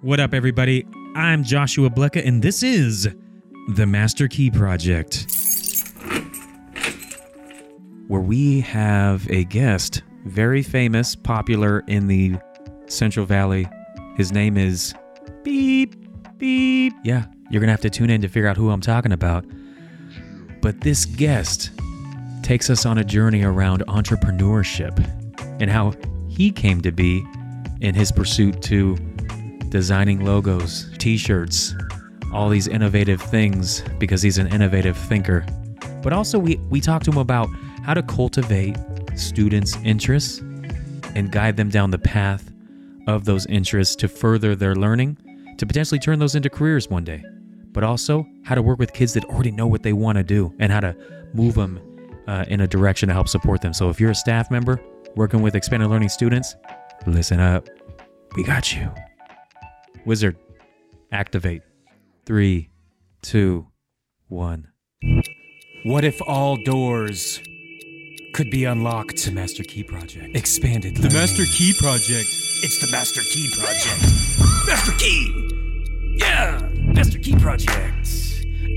What up, everybody? I'm Joshua Blecka, and this is the Master Key Project, where we have a guest, very famous, popular in the Central Valley. His name is Beep, Beep. Yeah, you're gonna have to tune in to figure out who I'm talking about. But this guest takes us on a journey around entrepreneurship and how he came to be in his pursuit to designing logos, t shirts, all these innovative things because he's an innovative thinker. But also, we, we talked to him about how to cultivate students' interests and guide them down the path of those interests to further their learning, to potentially turn those into careers one day. But also, how to work with kids that already know what they want to do and how to move them uh, in a direction to help support them. So, if you're a staff member working with expanded learning students, listen up. We got you. Wizard, activate. Three, two, one. What if all doors could be unlocked? The Master Key Project. Expanded. The Master Key Project. It's the Master Key Project. Master Key! Yeah! Master Key Project.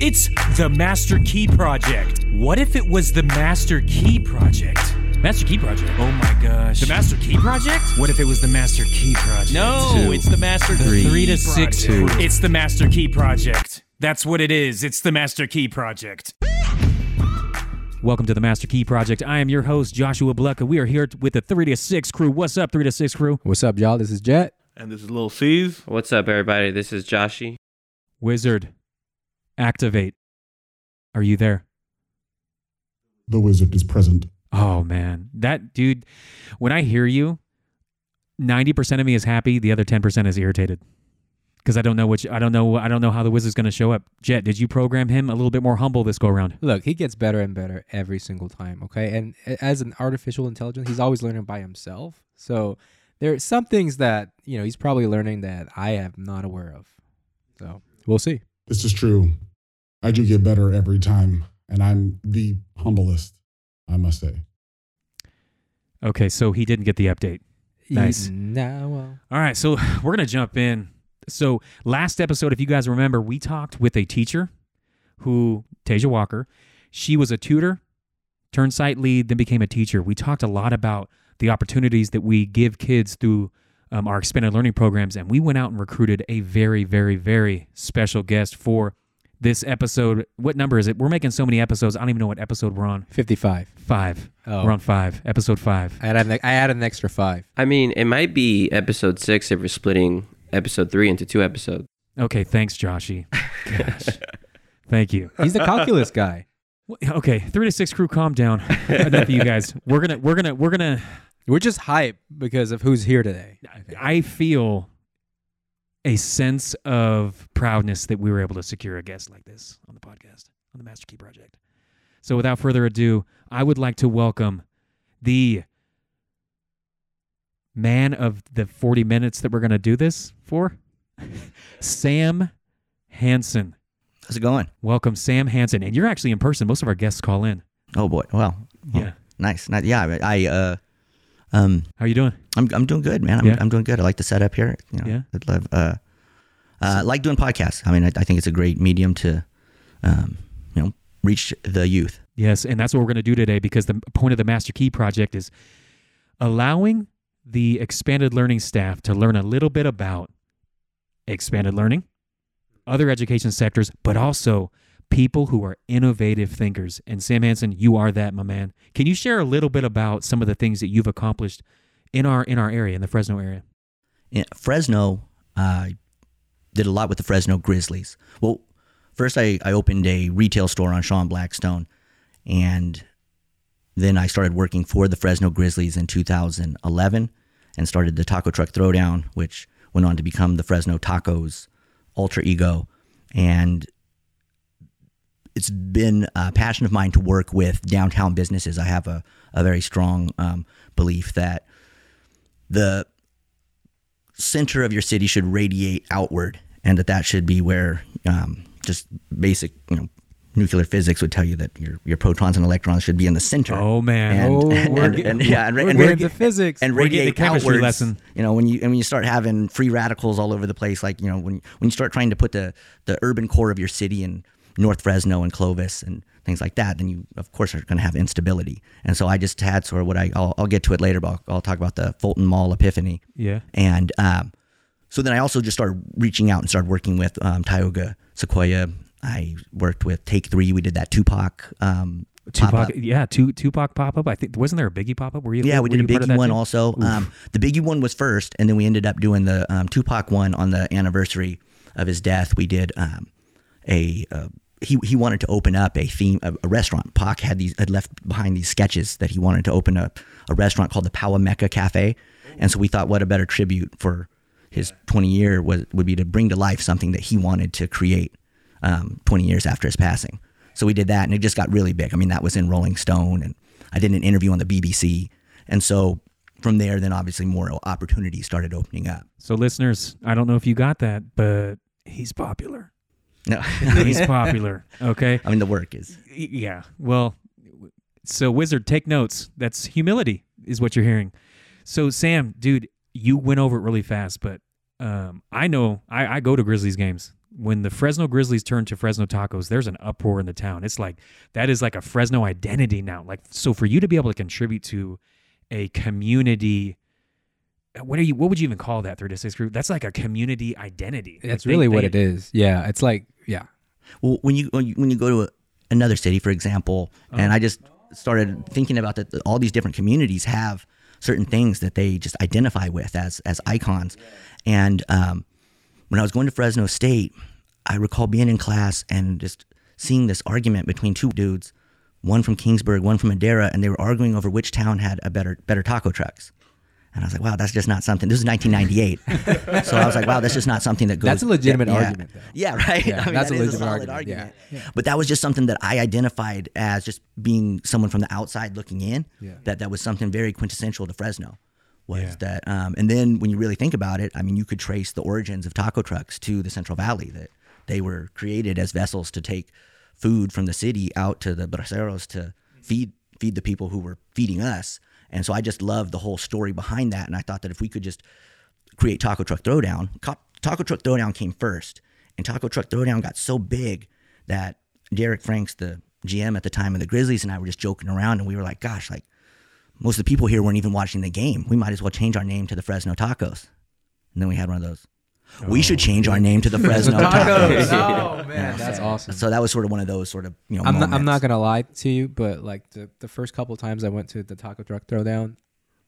It's the Master Key Project. What if it was the Master Key Project? Master Key Project. Oh my gosh. The Master Key Project? What if it was the Master Key Project? No, Two, it's the Master three, Three to six. two. It's the Master Key Project. That's what it is. It's the Master Key Project. Welcome to the Master Key Project. I am your host, Joshua Blecka. We are here with the 3 to 6 crew. What's up, 3 to 6 crew? What's up, y'all? This is Jet. And this is Lil C's. What's up, everybody? This is Joshy. Wizard, activate. Are you there? The wizard is present. Oh, man. That dude, when I hear you, 90% of me is happy, the other 10% is irritated. Because I don't know which I don't know I don't know how the wizard's gonna show up. Jet, did you program him a little bit more humble this go around? Look, he gets better and better every single time, okay? And as an artificial intelligence, he's always learning by himself. So there are some things that, you know, he's probably learning that I am not aware of. So we'll see. This is true. I do get better every time, and I'm the humblest, I must say. Okay, so he didn't get the update. Nice. Nah, well. All right, so we're gonna jump in. So last episode, if you guys remember, we talked with a teacher who Tasia Walker. She was a tutor, turned site lead, then became a teacher. We talked a lot about the opportunities that we give kids through um, our expanded learning programs, and we went out and recruited a very, very, very special guest for this episode. What number is it? We're making so many episodes. I don't even know what episode we're on. 55. Five. Oh. We're on five. Episode five. I added, an- I added an extra five. I mean, it might be episode six if we're splitting episode three into two episodes. Okay, thanks, Joshy. Gosh. Thank you. He's the calculus guy. Okay, three to six crew, calm down. Enough of you guys. We're gonna, we're gonna, we're gonna. We're just hype because of who's here today. I feel a sense of proudness that we were able to secure a guest like this on the podcast on the Master Key Project. So, without further ado, I would like to welcome the man of the forty minutes that we're gonna do this for, Sam Hansen. How's it going? Welcome, Sam Hansen, and you're actually in person. Most of our guests call in. Oh boy. Well. well, Yeah. Nice. Not, yeah. I. Uh. Um. How you doing? I'm. I'm doing good, man. I'm. Yeah. I'm doing good. I like the setup here. You know, Yeah. I'd love. Uh. Uh. Like doing podcasts. I mean, I, I think it's a great medium to, um, you know, reach the youth. Yes, and that's what we're going to do today because the point of the Master Key project is allowing the expanded learning staff to learn a little bit about expanded learning, other education sectors, but also people who are innovative thinkers. And Sam Hansen, you are that, my man. Can you share a little bit about some of the things that you've accomplished in our in our area, in the Fresno area? in Fresno, I did a lot with the Fresno Grizzlies. Well, first I, I opened a retail store on Sean Blackstone, and then I started working for the Fresno Grizzlies in 2011 and started the Taco Truck Throwdown, which went on to become the Fresno Tacos Ultra Ego. And it's been a passion of mine to work with downtown businesses. I have a, a very strong um, belief that the center of your city should radiate outward, and that that should be where um, just basic, you know, nuclear physics would tell you that your your protons and electrons should be in the center. Oh man. And, Oh, and, and- get- and- yeah, and, we're and radi- physics. and radiate the chemistry outwards. lesson. You know, when you and when you start having free radicals all over the place, like you know, when when you start trying to put the the urban core of your city in North Fresno and Clovis and things like that, then you of course are going to have instability. And so I just had sort of what I I'll, I'll get to it later, but I'll, I'll talk about the Fulton Mall epiphany. Yeah. And um, so then I also just started reaching out and started working with um, Tioga Sequoia. I worked with Take Three. We did that Tupac. Um, Tupac, pop-up. yeah, tu- Tupac pop up. I think wasn't there a Biggie pop up? Were you? Yeah, we did a you part of Biggie one too? also. Um, the Biggie one was first, and then we ended up doing the um, Tupac one on the anniversary of his death. We did um, a. He, he wanted to open up a theme a, a restaurant. Pac had these had left behind these sketches that he wanted to open up a restaurant called the Powamekka Cafe, and so we thought what a better tribute for his 20 year was would be to bring to life something that he wanted to create um, 20 years after his passing. So we did that, and it just got really big. I mean, that was in Rolling Stone, and I did an interview on the BBC, and so from there, then obviously more opportunities started opening up. So listeners, I don't know if you got that, but he's popular. No, He's popular. Okay. I mean, the work is Yeah. Well, so Wizard, take notes. That's humility, is what you're hearing. So Sam, dude, you went over it really fast, but um, I know I, I go to Grizzlies games. When the Fresno Grizzlies turn to Fresno Tacos, there's an uproar in the town. It's like that is like a Fresno identity now. Like so, for you to be able to contribute to a community, what are you? What would you even call that? Third district group? That's like a community identity. That's Like, they- really what they- it is. Yeah, it's like yeah. well when you when you, when you go to a, another city, for example, and I just started thinking about that. that All these different communities have certain things that they just identify with as as icons, and um, when I was going to Fresno State, I recall being in class and just seeing this argument between two dudes, one from Kingsburg, one from Madera, and they were arguing over which town had a better better taco trucks. And I was like, wow, that's just not something. This is 1998. so I was like, wow, that's just not something that goes. That's a legitimate yeah, argument, though. Yeah, right. Yeah, I mean, that's that a legitimate solid argument, yeah. But that was just something that I identified as just being someone from the outside looking in. Yeah. That that was something very quintessential to Fresno. Was Yeah. that, um, and then when you really think about it, I mean, you could trace the origins of taco trucks to the Central Valley. That they were created as vessels to take food from the city out to the braceros to feed feed the people who were feeding us. And so I just loved the whole story behind that. And I thought that if we could just create Taco Truck Throwdown, Taco Truck Throwdown came first. And Taco Truck Throwdown got so big that Derek Franks, the GM at the time of the Grizzlies, and I were just joking around. And we were like, gosh, like most of the people here weren't even watching the game. We might as well change our name to the Fresno Tacos. And then we had one of those. We should oh. change our name to the Fresno Tacos. oh man, that's awesome. So that was sort of one of those sort of you know. I'm not, I'm moments. not gonna lie to you, but like the, the first couple times I went to the taco truck throwdown,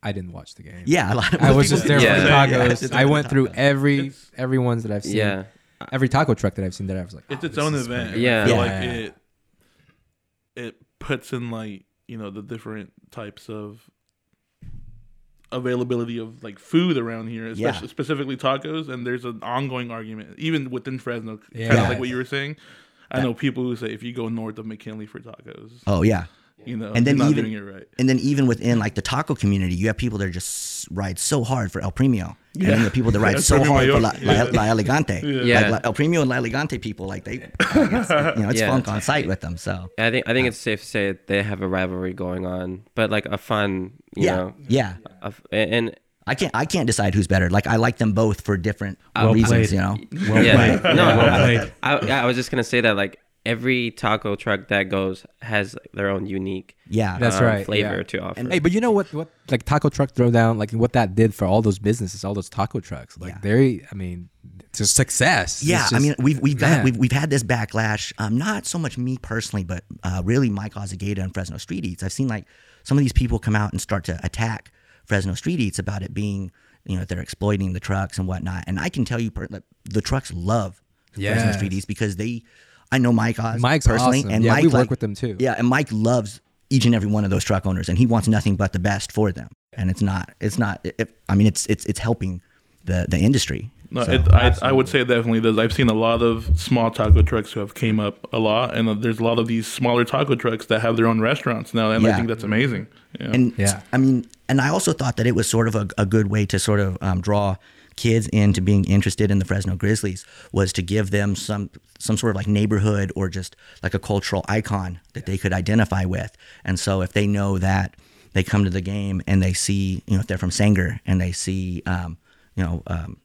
I didn't watch the game. Yeah, a lot of I was just there Yeah. for the that. tacos. Yeah, just I went through every every ones that I've seen. Yeah. Every taco truck that I've seen that I was like, It's oh, its this own is event. great. Yeah. I feel Yeah. like it it puts in like you know the different types of availability of like food around here, especially Yeah. specifically tacos. And there's an ongoing argument even within Fresno, kind of like what you were saying. I know people who say if you go north of McKinley for tacos, Oh yeah. You know, And then not even- doing it right. And then even within like the taco community, you have people that just ride so hard for El Premio, and then the people that ride El so Premio hard for La, Mayor. La, La Elegante. Yeah. Like, La- El Premio and La Elegante people, like they, you know, it's Yeah. funk on site with them. So I think I think it's safe to say they have a rivalry going on, but like a fun, you yeah, know, yeah. a f- and I can't I can't decide who's better. Like I like them both for different Well reasons. played. You know. Well yeah, played. no, well played. I, I was just gonna say that like every taco truck that goes has their own unique Yeah. That's um, right, flavor yeah. to offer. And- Hey, but you know what? What like taco truck throwdown, like what that did for all those businesses, all those taco trucks. Like Yeah. they, I mean, it's a success. It's Yeah, I mean, we've we've got we've, we've had this backlash. Um, not so much me personally, but uh, really Mike Ozagata and Fresno Street Eats. I've seen like some of these people come out and start to attack Fresno Street Eats about it being, you know, they're exploiting the trucks and whatnot. And I can tell you, per- that the trucks love Fresno Street Eats because they, I know Mike Oz Mike's personally, awesome. and Yeah, Mike we work like- with them too. Yeah, and Mike loves each and every one of those truck owners, and he wants nothing but the best for them. And it's not, it's not. It, I mean, it's it's it's helping the the industry. No, So- it, I, I would say it definitely does. I've seen a lot of small taco trucks who have came up a lot, and uh, there's a lot of these smaller taco trucks that have their own restaurants now, and I think that's amazing. Yeah. And Yeah. I mean, and I also thought that it was sort of a, a good way to sort of um, draw kids into being interested in the Fresno Grizzlies was to give them some some sort of like neighborhood or just like a cultural icon that they could identify with. And so if they know that they come to the game and they see, you know, if they're from Sanger and they see, um, you know, um,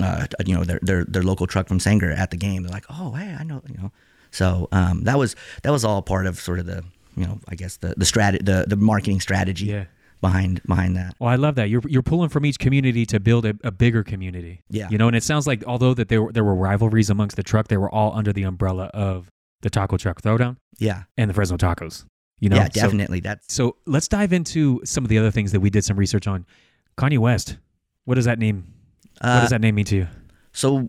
uh, you know, their, their their local truck from Sanger at the game, they're like, oh, hey, I know, you know. So um, that was that was all part of sort of the, you know, I guess the the strat the the marketing strategy Yeah. Behind behind that. Well, I love that. You're you're pulling from each community to build a, a bigger community. Yeah. You know, and it sounds like although that there were, there were rivalries amongst the truck, they were all under the umbrella of the Taco Truck Throwdown Yeah, and the Fresno Tacos. You know, yeah, So- definitely. That's So, let's dive into some of the other things that we did some research on. Kanye West. What does that name? what uh, does that name mean to you? so.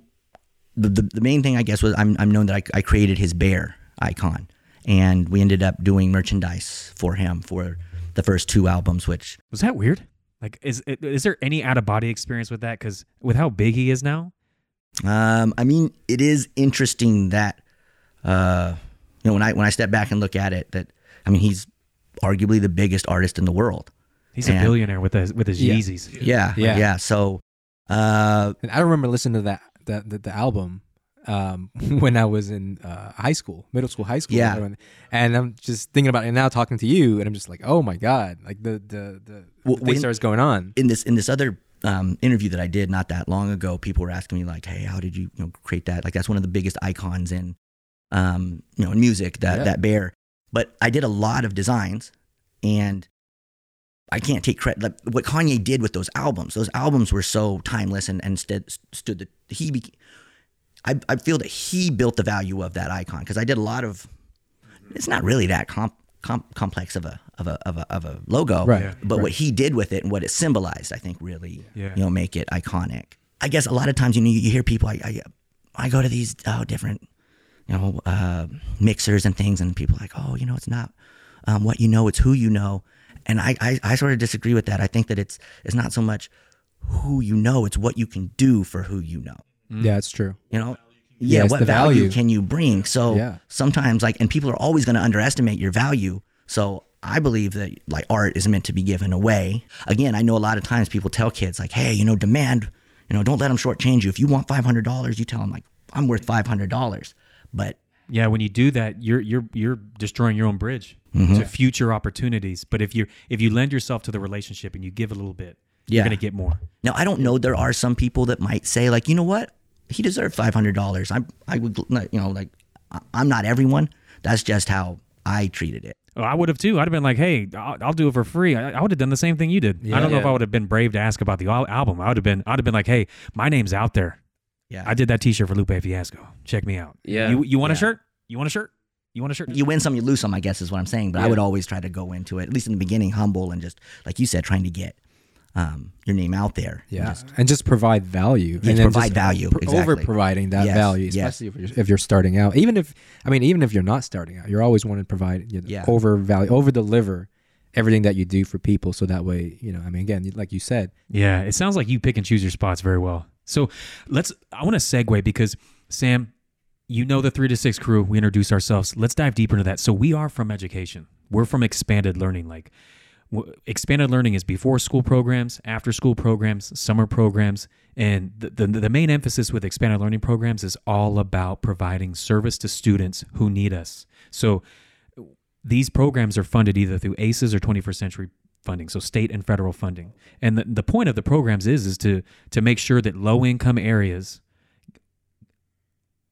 The, the the main thing I guess was I'm I'm known that I, I created his bear icon, and we ended up doing merchandise for him for the first two albums, which Was that weird? Like, is is there any out of body experience with that? Because with how big he is now, Um, I mean, it is interesting that, uh, you know, when I when I step back and look at it, that I mean, he's arguably the biggest artist in the world. he's a billionaire with his with his Yeah. Yeezys. Yeah, Yeah. yeah. So, uh, And I remember listening to that that the, the album um, when I was in uh, high school, middle school, high school. Yeah. And- And I'm just thinking about it now, talking to you, and I'm just like, oh my god, like the the the, Well, the things when- that was going on. in this in this other um, interview that I did not that long ago, people were asking me like, "Hey, how did you you know create that? Like, that's one of the biggest icons in, um, you know, in music that Yeah. that bear." But I did a lot of designs, and I can't take credit. Like what Kanye did with those albums, those albums were so timeless and and stood stood the he. Be, I I feel that he built the value of that icon because I did a lot of. It's not really that comp, comp, complex of a of a of a of a logo, Right, Yeah. But right. what he did with it and what it symbolized, I think, really, Yeah. you know, make it iconic. I guess a lot of times, you know, you hear people. I I, I go to these oh different, you know, uh, mixers and things, and people are like, oh, you know, it's not um, what you know, it's who you know. And I, I I sort of disagree with that. I think that it's it's not so much who you know, it's what you can do for who you know. Yeah, it's true. You know, Yeah, yeah, what value, value. can you bring? So Yeah. sometimes, like, and people are always going to underestimate your value. So I believe that like art is meant to be given away. Again, I know a lot of times people tell kids like, "Hey, you know, demand, you know, don't let them shortchange you. If you want five hundred dollars, you tell them like, I'm worth five hundred dollars." But Yeah, when you do that, you're you're you're destroying your own bridge Mm-hmm. to future opportunities. But if you if you lend yourself to the relationship and you give a little bit, Yeah. you're gonna get more. now I don't know. There are some people that might say like, you know what, he deserved five hundred dollars. I I would you know like I- I'm not everyone. That's just how I treated it. Oh, I would have too. I'd have been like, "Hey, I'll, I'll do it for free." I, I would have done the same thing you did. I don't know if I would have been brave to ask about the al- album. I would have been. I'd have been like, "Hey, my name's out there. Yeah, I did that T-shirt for Lupe Fiasco. Check me out. Yeah. You you want a shirt? You want a shirt? You want a shirt? you win some, you lose some, I guess is what I'm saying. But I would always try to go into it, at least in the beginning, humble and just like you said, trying to get um, your name out there. and Yeah, just- and just provide value. Yeah, and then provide value, pr- exactly. Over providing that Yes, value, yes. especially if you're, if you're starting out. Even if I mean, even if you're not starting out, you're always wanting to provide you know, Yeah. over value, over deliver everything that you do for people. So that way, you know, I mean, again, like you said, Yeah, it sounds like you pick and choose your spots very well. So let's. I want to segue because Sam, you know the three to six crew. We introduce ourselves. Let's dive deeper into that. So we are from education. We're from expanded learning. Like w- expanded learning is before school programs, after school programs, summer programs, and the, the the main emphasis with expanded learning programs is all about providing service to students who need us. So these programs are funded either through ASES or 21st Century funding, so state and federal funding. And the, the point of the programs is is to to make sure that low income areas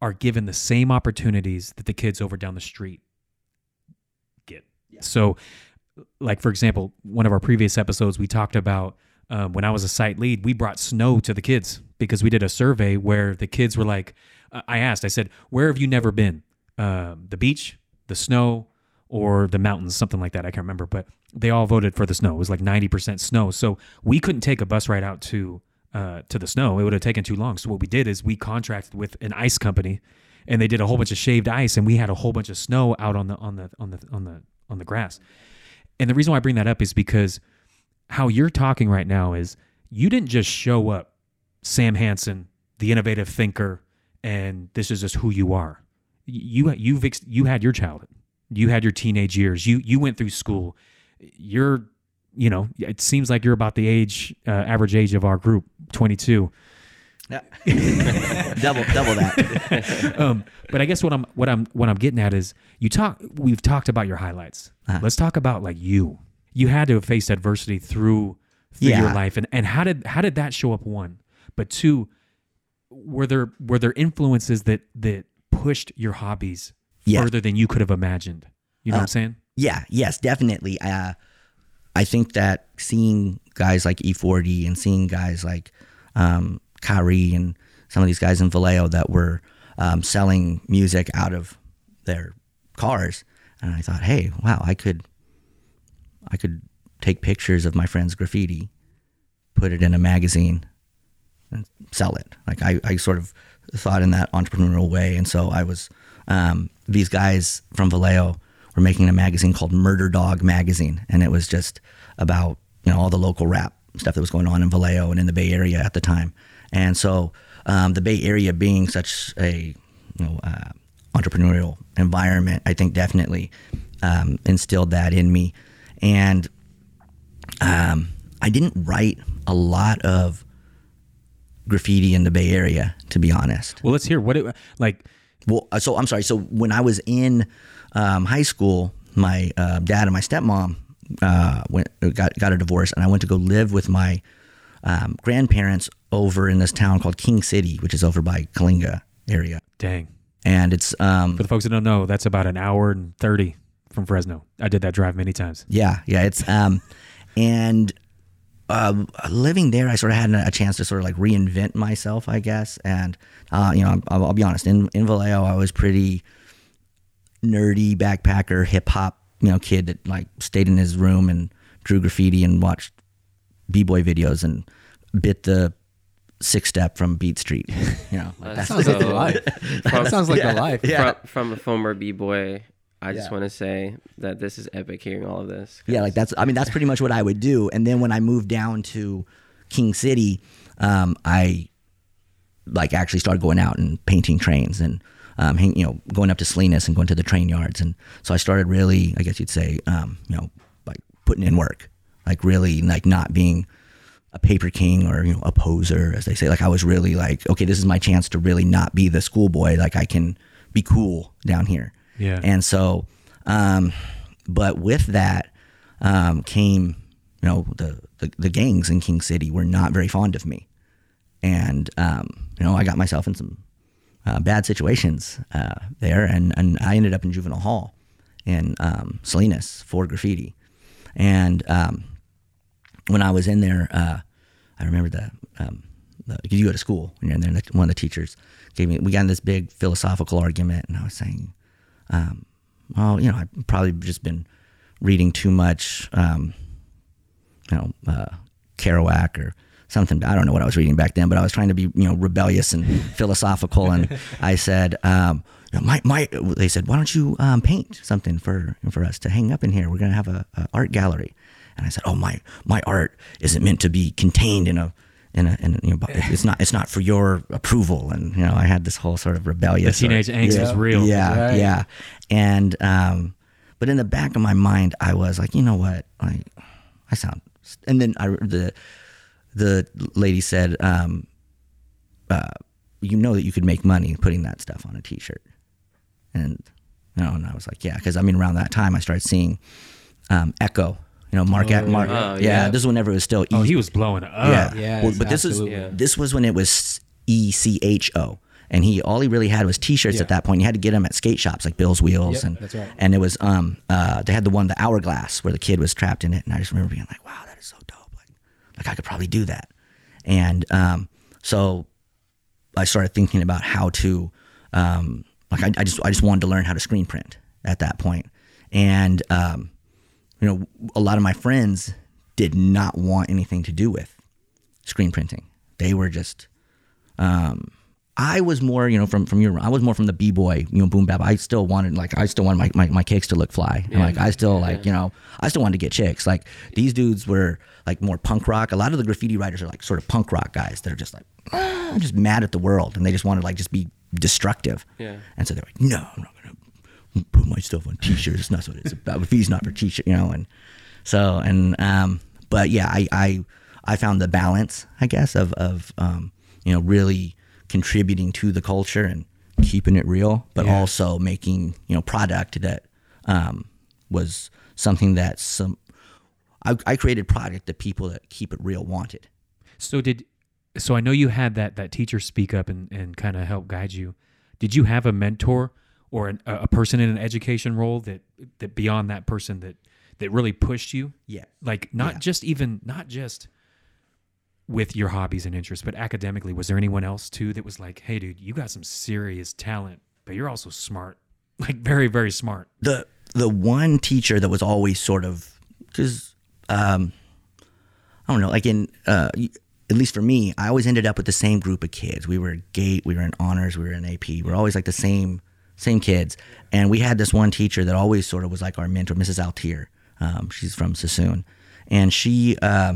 are given the same opportunities that the kids over down the street get. So, like for example, one of our previous episodes, we talked about um, when I was a site lead, we brought snow to the kids because we did a survey where the kids were like, I asked, I said, "Where have you never been? Um, the beach, the snow, or the mountains, something like that. I can't remember, but they all voted for the snow. It was like 90% snow. So we couldn't take a bus ride out to uh, to the snow. It would have taken too long. So what we did is we contracted with an ice company, and they did a whole bunch of shaved ice, and we had a whole bunch of snow out on the on the on the on the on the grass. And the reason why I bring that up is because how you're talking right now is you didn't just show up, Sam Hansen, the innovative thinker, and this is just who you are. You you've you had your childhood, you had your teenage years, you you went through school, you're you know, it seems like you're about the age, uh, average age of our group, 22. Yeah. double double that. um, but I guess what I'm what I'm what I'm getting at is you talk. We've talked about your highlights. Uh-huh. Let's talk about like you. You had to have faced adversity through through your life, and and how did how did that show up? One, but two, were there were there influences that that pushed your hobbies Yeah. further than you could have imagined? You know what I'm saying? Yeah, yes, definitely. Uh, I think that seeing guys like E40 and seeing guys like um, Kyrie and some of these guys in Vallejo that were um, selling music out of their cars, and I thought, hey, wow, I could, I could take pictures of my friend's graffiti, put it in a magazine, and sell it. Like I, I sort of thought in that entrepreneurial way, and so I was. Um, these guys from Vallejo were making a magazine called Murder Dog Magazine, and it was just about you know all the local rap stuff that was going on in Vallejo and in the Bay Area at the time. And so um, the Bay Area being such a you know uh, entrepreneurial environment, I think definitely um, instilled that in me. And um, I didn't write a lot of graffiti in the Bay Area, to be honest. Well, let's hear what it like. Well, uh, so I'm sorry. So when I was in um, high school, my uh, dad and my stepmom uh, went got got a divorce, and I went to go live with my um, grandparents over in this town called King City, which is over by Coalinga area, Dang. and it's um, For the folks that don't know, that's about an hour and thirty from Fresno. I did that drive many times. Yeah, yeah, it's um, and uh, living there, I sort of had a chance to sort of like reinvent myself, I guess. And uh, you know, I'll, I'll be honest, in in Vallejo, I was pretty nerdy backpacker, hip hop, you know, kid that like stayed in his room and drew graffiti and watched b boy videos and bit the six step from Beat Street. You know, like That's that's Sounds like the life. From- That sounds like Yeah. the life. Yeah. From, from a former b boy, I just want to say that this is epic hearing all of this. Yeah, like that's. I mean, that's pretty much what I would do. And then when I moved down to King City, um, I like actually started going out and painting trains and um, hang, you know going up to Salinas and going to the train yards. And so I started really, I guess you'd say, um, you know, like putting in work, like really like not being a paper king or you know a poser as they say. Like I was really like, okay, this is my chance to really not be the schoolboy. Like I can be cool down here. Yeah. And so, um, but with that um, came, you know, the, the the gangs in King City were not very fond of me, and um, you know, I got myself in some uh, bad situations uh, there, and and I ended up in juvenile hall in um, Salinas for graffiti, and um, when I was in there, uh, I remember the, um, the you go to school when you're in there. And one of the teachers gave me we got in this big philosophical argument, and I was saying, um, well, you know, I've probably just been reading too much, um, you know, uh, Kerouac or something. I don't know what I was reading back then, but I was trying to be, you know, rebellious and philosophical. And I said, um, you know, my, my, they said, why don't you um, paint something for for us to hang up in here? We're gonna have a, a art gallery. And I said, oh my my art isn't meant to be contained in a in a, in a you know, it's not it's not for your approval. And you know, I had this whole sort of rebellious The teenage sort angst yeah, was real. Yeah, Right. yeah. And um, but in the back of my mind, I was like, you know what, like I sound. And then I the the lady said, um, uh, you know that you could make money putting that stuff on a T-shirt, and you know, and I was like, yeah, because I mean, around that time, I started seeing um, Echo. You know, Marc, Marc, Oh, yeah, yeah. This is whenever it was still. Oh, E- he was blowing up. yeah, Yes, Well, but this is absolutely. Yeah. this was when it was E C H O, and he all he really had was T-shirts at that point. You had to get them at skate shops like Bill's Wheels, Yep, and that's right. and it was um uh they had the one the hourglass where the kid was trapped in it, and I just remember being like, wow, that is so dope. Like like I could probably do that, and um so I started thinking about how to um like I, I just I just wanted to learn how to screen print at that point, and um you know a lot of my friends did not want anything to do with screen printing. They were just um I was more, you know, from from your I was more from the B boy, you know, boom bap. I still wanted like I still wanted my, my, my cakes to look fly. And like I still like, you know, I still wanted to get chicks. Like these dudes were like more punk rock. A lot of the graffiti writers are like sort of punk rock guys that are just like "Ah," just mad at the world and they just want to like just be destructive. Yeah. And so they're like, No, gonna put my stuff on t shirts. It's not what it's about. Fees not for t shirt, you know, and So and um, but yeah, I I I found the balance, I guess, of of um, you know really contributing to the culture and keeping it real, but Yeah. also making you know product that um, was something that some I, I created product that people that keep it real wanted. So did so I know you had that that teacher speak up and, and kind of help guide you. Did you have a mentor or an, a person in an education role that that beyond that person that that really pushed you? Yeah. Like not Yeah. just even not just with your hobbies and interests, but academically, was there anyone else too that was like, "Hey, dude, you got some serious talent, but you're also smart, like very, very smart." the the one teacher that was always sort of because um, I don't know, like in uh, at least for me, I always ended up with the same group of kids. We were gate, we were in honors, we were in AP. We are always like the same same kids, and we had this one teacher that always sort of was like our mentor, Mrs. Altier. Um, she's from Suisun, and she. Uh,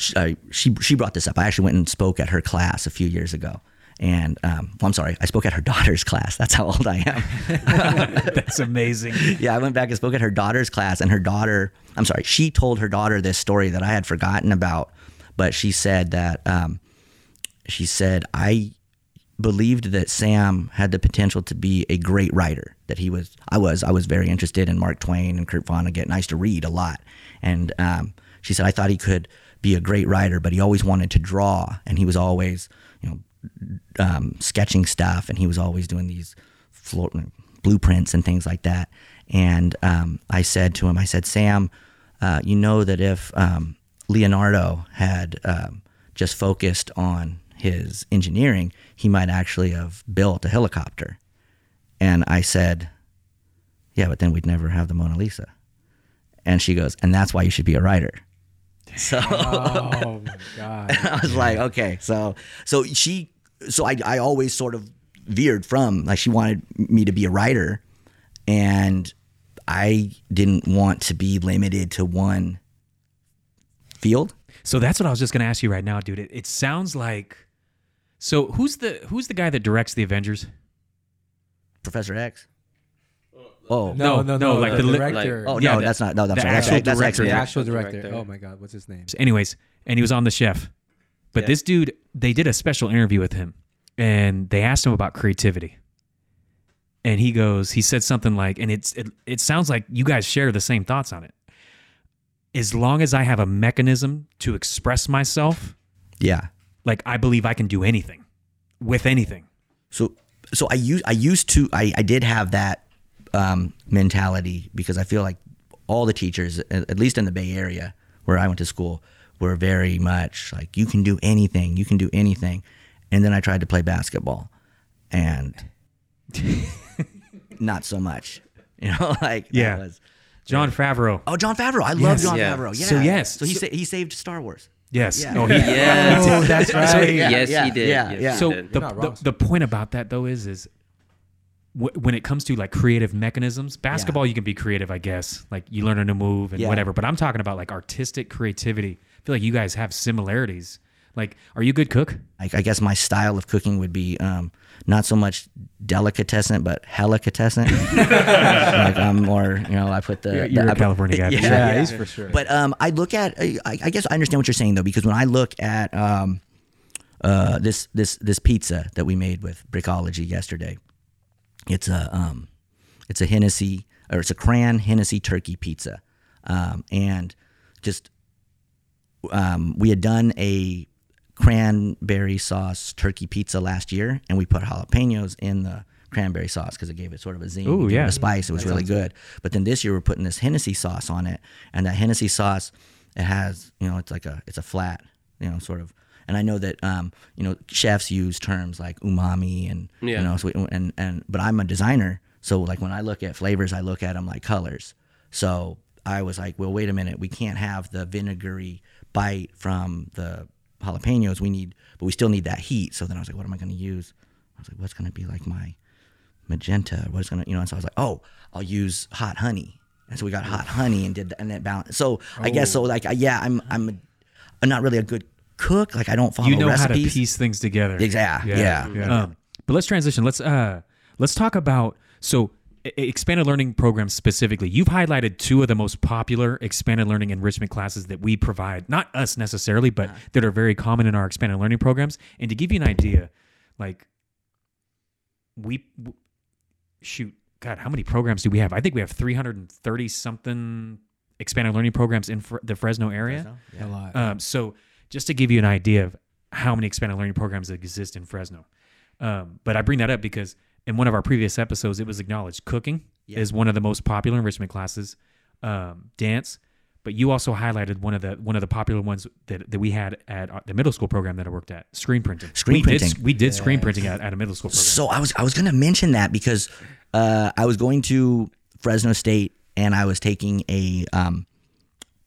she, uh, she she brought this up. I actually went and spoke at her class a few years ago, and um, well, I'm sorry, I spoke at her daughter's class. That's how old I am. That's amazing. yeah, I went back and spoke at her daughter's class, and her daughter, I'm sorry, she told her daughter this story that I had forgotten about, but she said that um, she said I believed that Sam had the potential to be a great writer. That he was, I was, I was very interested in Mark Twain and Kurt Vonnegut, and I used to read a lot. And um, she said I thought he could be a great writer, but he always wanted to draw, and he was always, you know, um, sketching stuff, and he was always doing these floor, blueprints and things like that. And um, I said to him, I said, Sam, uh, you know that if um, Leonardo had um, just focused on his engineering, he might actually have built a helicopter. And I said, Yeah, but then we'd never have the Mona Lisa. And she goes, And that's why you should be a writer. So Oh my god. I was like, okay, so so she, so I I always sort of veered from like she wanted me to be a writer, and I didn't want to be limited to one field. So that's what I was just going to ask you right now, dude. It, it sounds like. So who's the who's the guy that directs the Avengers? Professor X. Oh, oh. No, no, no like the li- director. oh yeah, no, the- that's not no, that's the right. Actual that's director. X-Men. the actual director. director. Oh my god, what's his name? Anyways, and he was on the chef. But Yeah. this dude, they did a special interview with him, and they asked him about creativity. And he goes, he said something like, and it's it, it sounds like you guys share the same thoughts on it. As long as I have a mechanism to express myself, Yeah. Like I believe I can do anything with anything. So so I used I used to I, I did have that um, mentality because I feel like all the teachers, at at least in the Bay Area where I went to school, were very much like you can do anything, you can do anything. And then I tried to play basketball, and not so much. You know, like that Yeah. was- Jon Favreau. oh, Jon Favreau. I love Yes. Jon Yeah. Favreau. Yeah. So, yes. So he So- sa- he saved Star Wars. Yes. Yeah. Oh, he, Yes. Oh, that's right. So- yes, yeah, he did. yeah, Yes, yeah. he so did. the, the, the point about that though is is wh- when it comes to like creative mechanisms basketball you can be creative i guess like you learn a new move and Yeah. whatever but i'm talking about like artistic creativity i feel like you guys have similarities like are you a good cook I, I guess my style of cooking would be um, not so much delicatessen, but helicatescent. like I'm more, you know, I put the. You're- the- you're a I put- California guy Yeah. Yeah, yeah. he's for sure. But um, I look at, I, I guess I understand what you're saying though, because when I look at um, uh, this this this pizza that we made with Brickology yesterday, it's a um, it's a Hennessy or it's a Cran Hennessy turkey pizza, um, and just um, we had done a cranberry sauce turkey pizza last year, and we put jalapenos in the cranberry sauce because it gave it sort of a zing, Ooh, yeah. a spice. It was really good. But then this year we're putting this Hennessy sauce on it, and that Hennessy sauce, it has you know it's like a it's a flat you know sort of. And I know that um, you know chefs use terms like umami and you know so we- and and but I'm a designer, so like when I look at flavors, I look at them like colors. So I was like, well, wait a minute, we can't have the vinegary bite from the jalapenos. We need, but we still need that heat. So then I was like, what am I going to use? I was like, what's going to be like my magenta? What's going to, you know? And so I was like, oh, I'll use hot honey. And so we got hot honey and did the, and that balance. So I guess so. Like, yeah, I'm I'm, a, I'm not really a good cook. Like I don't follow you know how recipes. to piece things together Exactly. yeah, yeah. Um, but let's transition let's uh let's talk about so expanded learning programs specifically, you've highlighted two of the most popular expanded learning enrichment classes that we provide. Not us necessarily, but that are very common in our expanded learning programs. And to give you an idea, like we w- shoot, God, how many programs do we have? I think we have 330 something expanded learning programs in Fre- the Fresno area. A lot. Um, so just to give you an idea of how many expanded learning programs exist in Fresno. Um, but I bring that up because in one of our previous episodes, it was acknowledged cooking is one of the most popular enrichment classes, um, dance. But you also highlighted one of the one of the popular ones that, that we had at the middle school program that I worked at, screen printing. Screen we Did, printing. we did screen printing at, at a middle school program. So I was I was gonna mention that because uh, I was going to Fresno State and I was taking a um,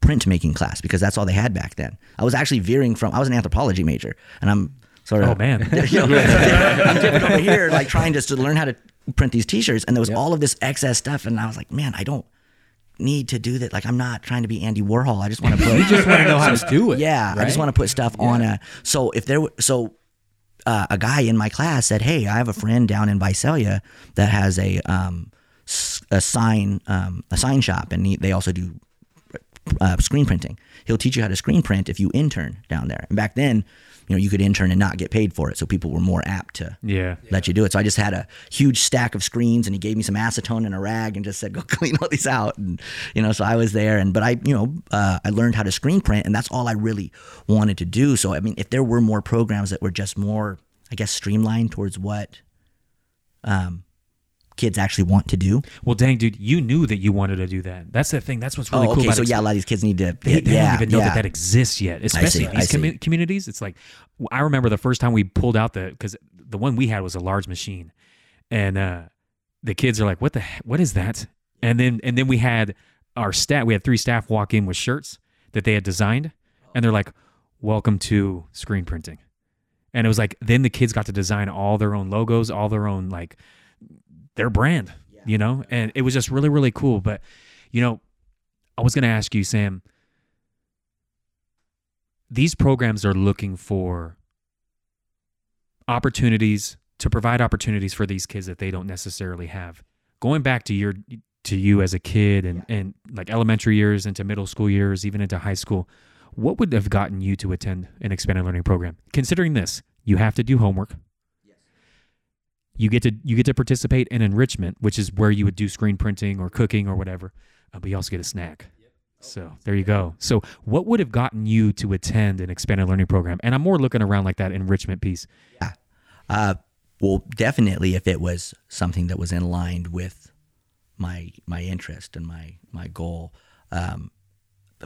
printmaking class because that's all they had back then. I was actually veering from I was an anthropology major and I'm sort of oh man, you know, I'm dipping over here like trying just to learn how to print these T-shirts and there was all of this excess stuff and I was like, man, I don't need to do that. Like I'm not trying to be Andy Warhol. I just want to put. you just want to know how to do it. Yeah, I just want to put stuff on a. So if there, were- so uh, a guy in my class said, "Hey, I have a friend down in Visalia that has a um a sign um a sign shop, and he, they also do uh, screen printing. He'll teach you how to screen print if you intern down there. And back then, you know, you could intern and not get paid for it, so people were more apt to yeah. let you do it. So I just had a huge stack of screens and he gave me some acetone and a rag and just said, go clean all these out. And, you know, so I was there and, but I, you know, uh, I learned how to screen print and that's all I really wanted to do. So, I mean, if there were more programs that were just more, I guess, streamlined towards what, um, kids actually want to do. Well, dang, dude, you knew that you wanted to do that. That's the thing. That's what's really oh, cool okay. So yeah, a lot of these kids need to, they, they yeah, don't even know yeah. that that exists yet, especially these commu- communities. It's like I remember the first time we pulled out the because the one we had was a large machine, and uh, the kids are like, "What the? he- What is that?" And then and then we had our staff. We had three staff walk in with shirts that they had designed, and they're like, "Welcome to screen printing," and it was like then the kids got to design all their own logos, all their own like their brand, you know, and it was just really really cool. But you know, I was gonna ask you, Sam. These programs are looking for opportunities to provide opportunities for these kids that they don't necessarily have. Going back to your to you as a kid and and like elementary years into middle school years, even into high school, what would have gotten you to attend an expanded learning program? Considering this, you have to do homework. You get to you get to participate in enrichment, which is where you would do screen printing or cooking or whatever, uh, but you also get a snack. So there you go. So what would have gotten you to attend an expanded learning program? And I'm more looking around like that enrichment piece. Yeah. Uh, well, definitely if it was something that was in line with my my interest and my my goal. Um,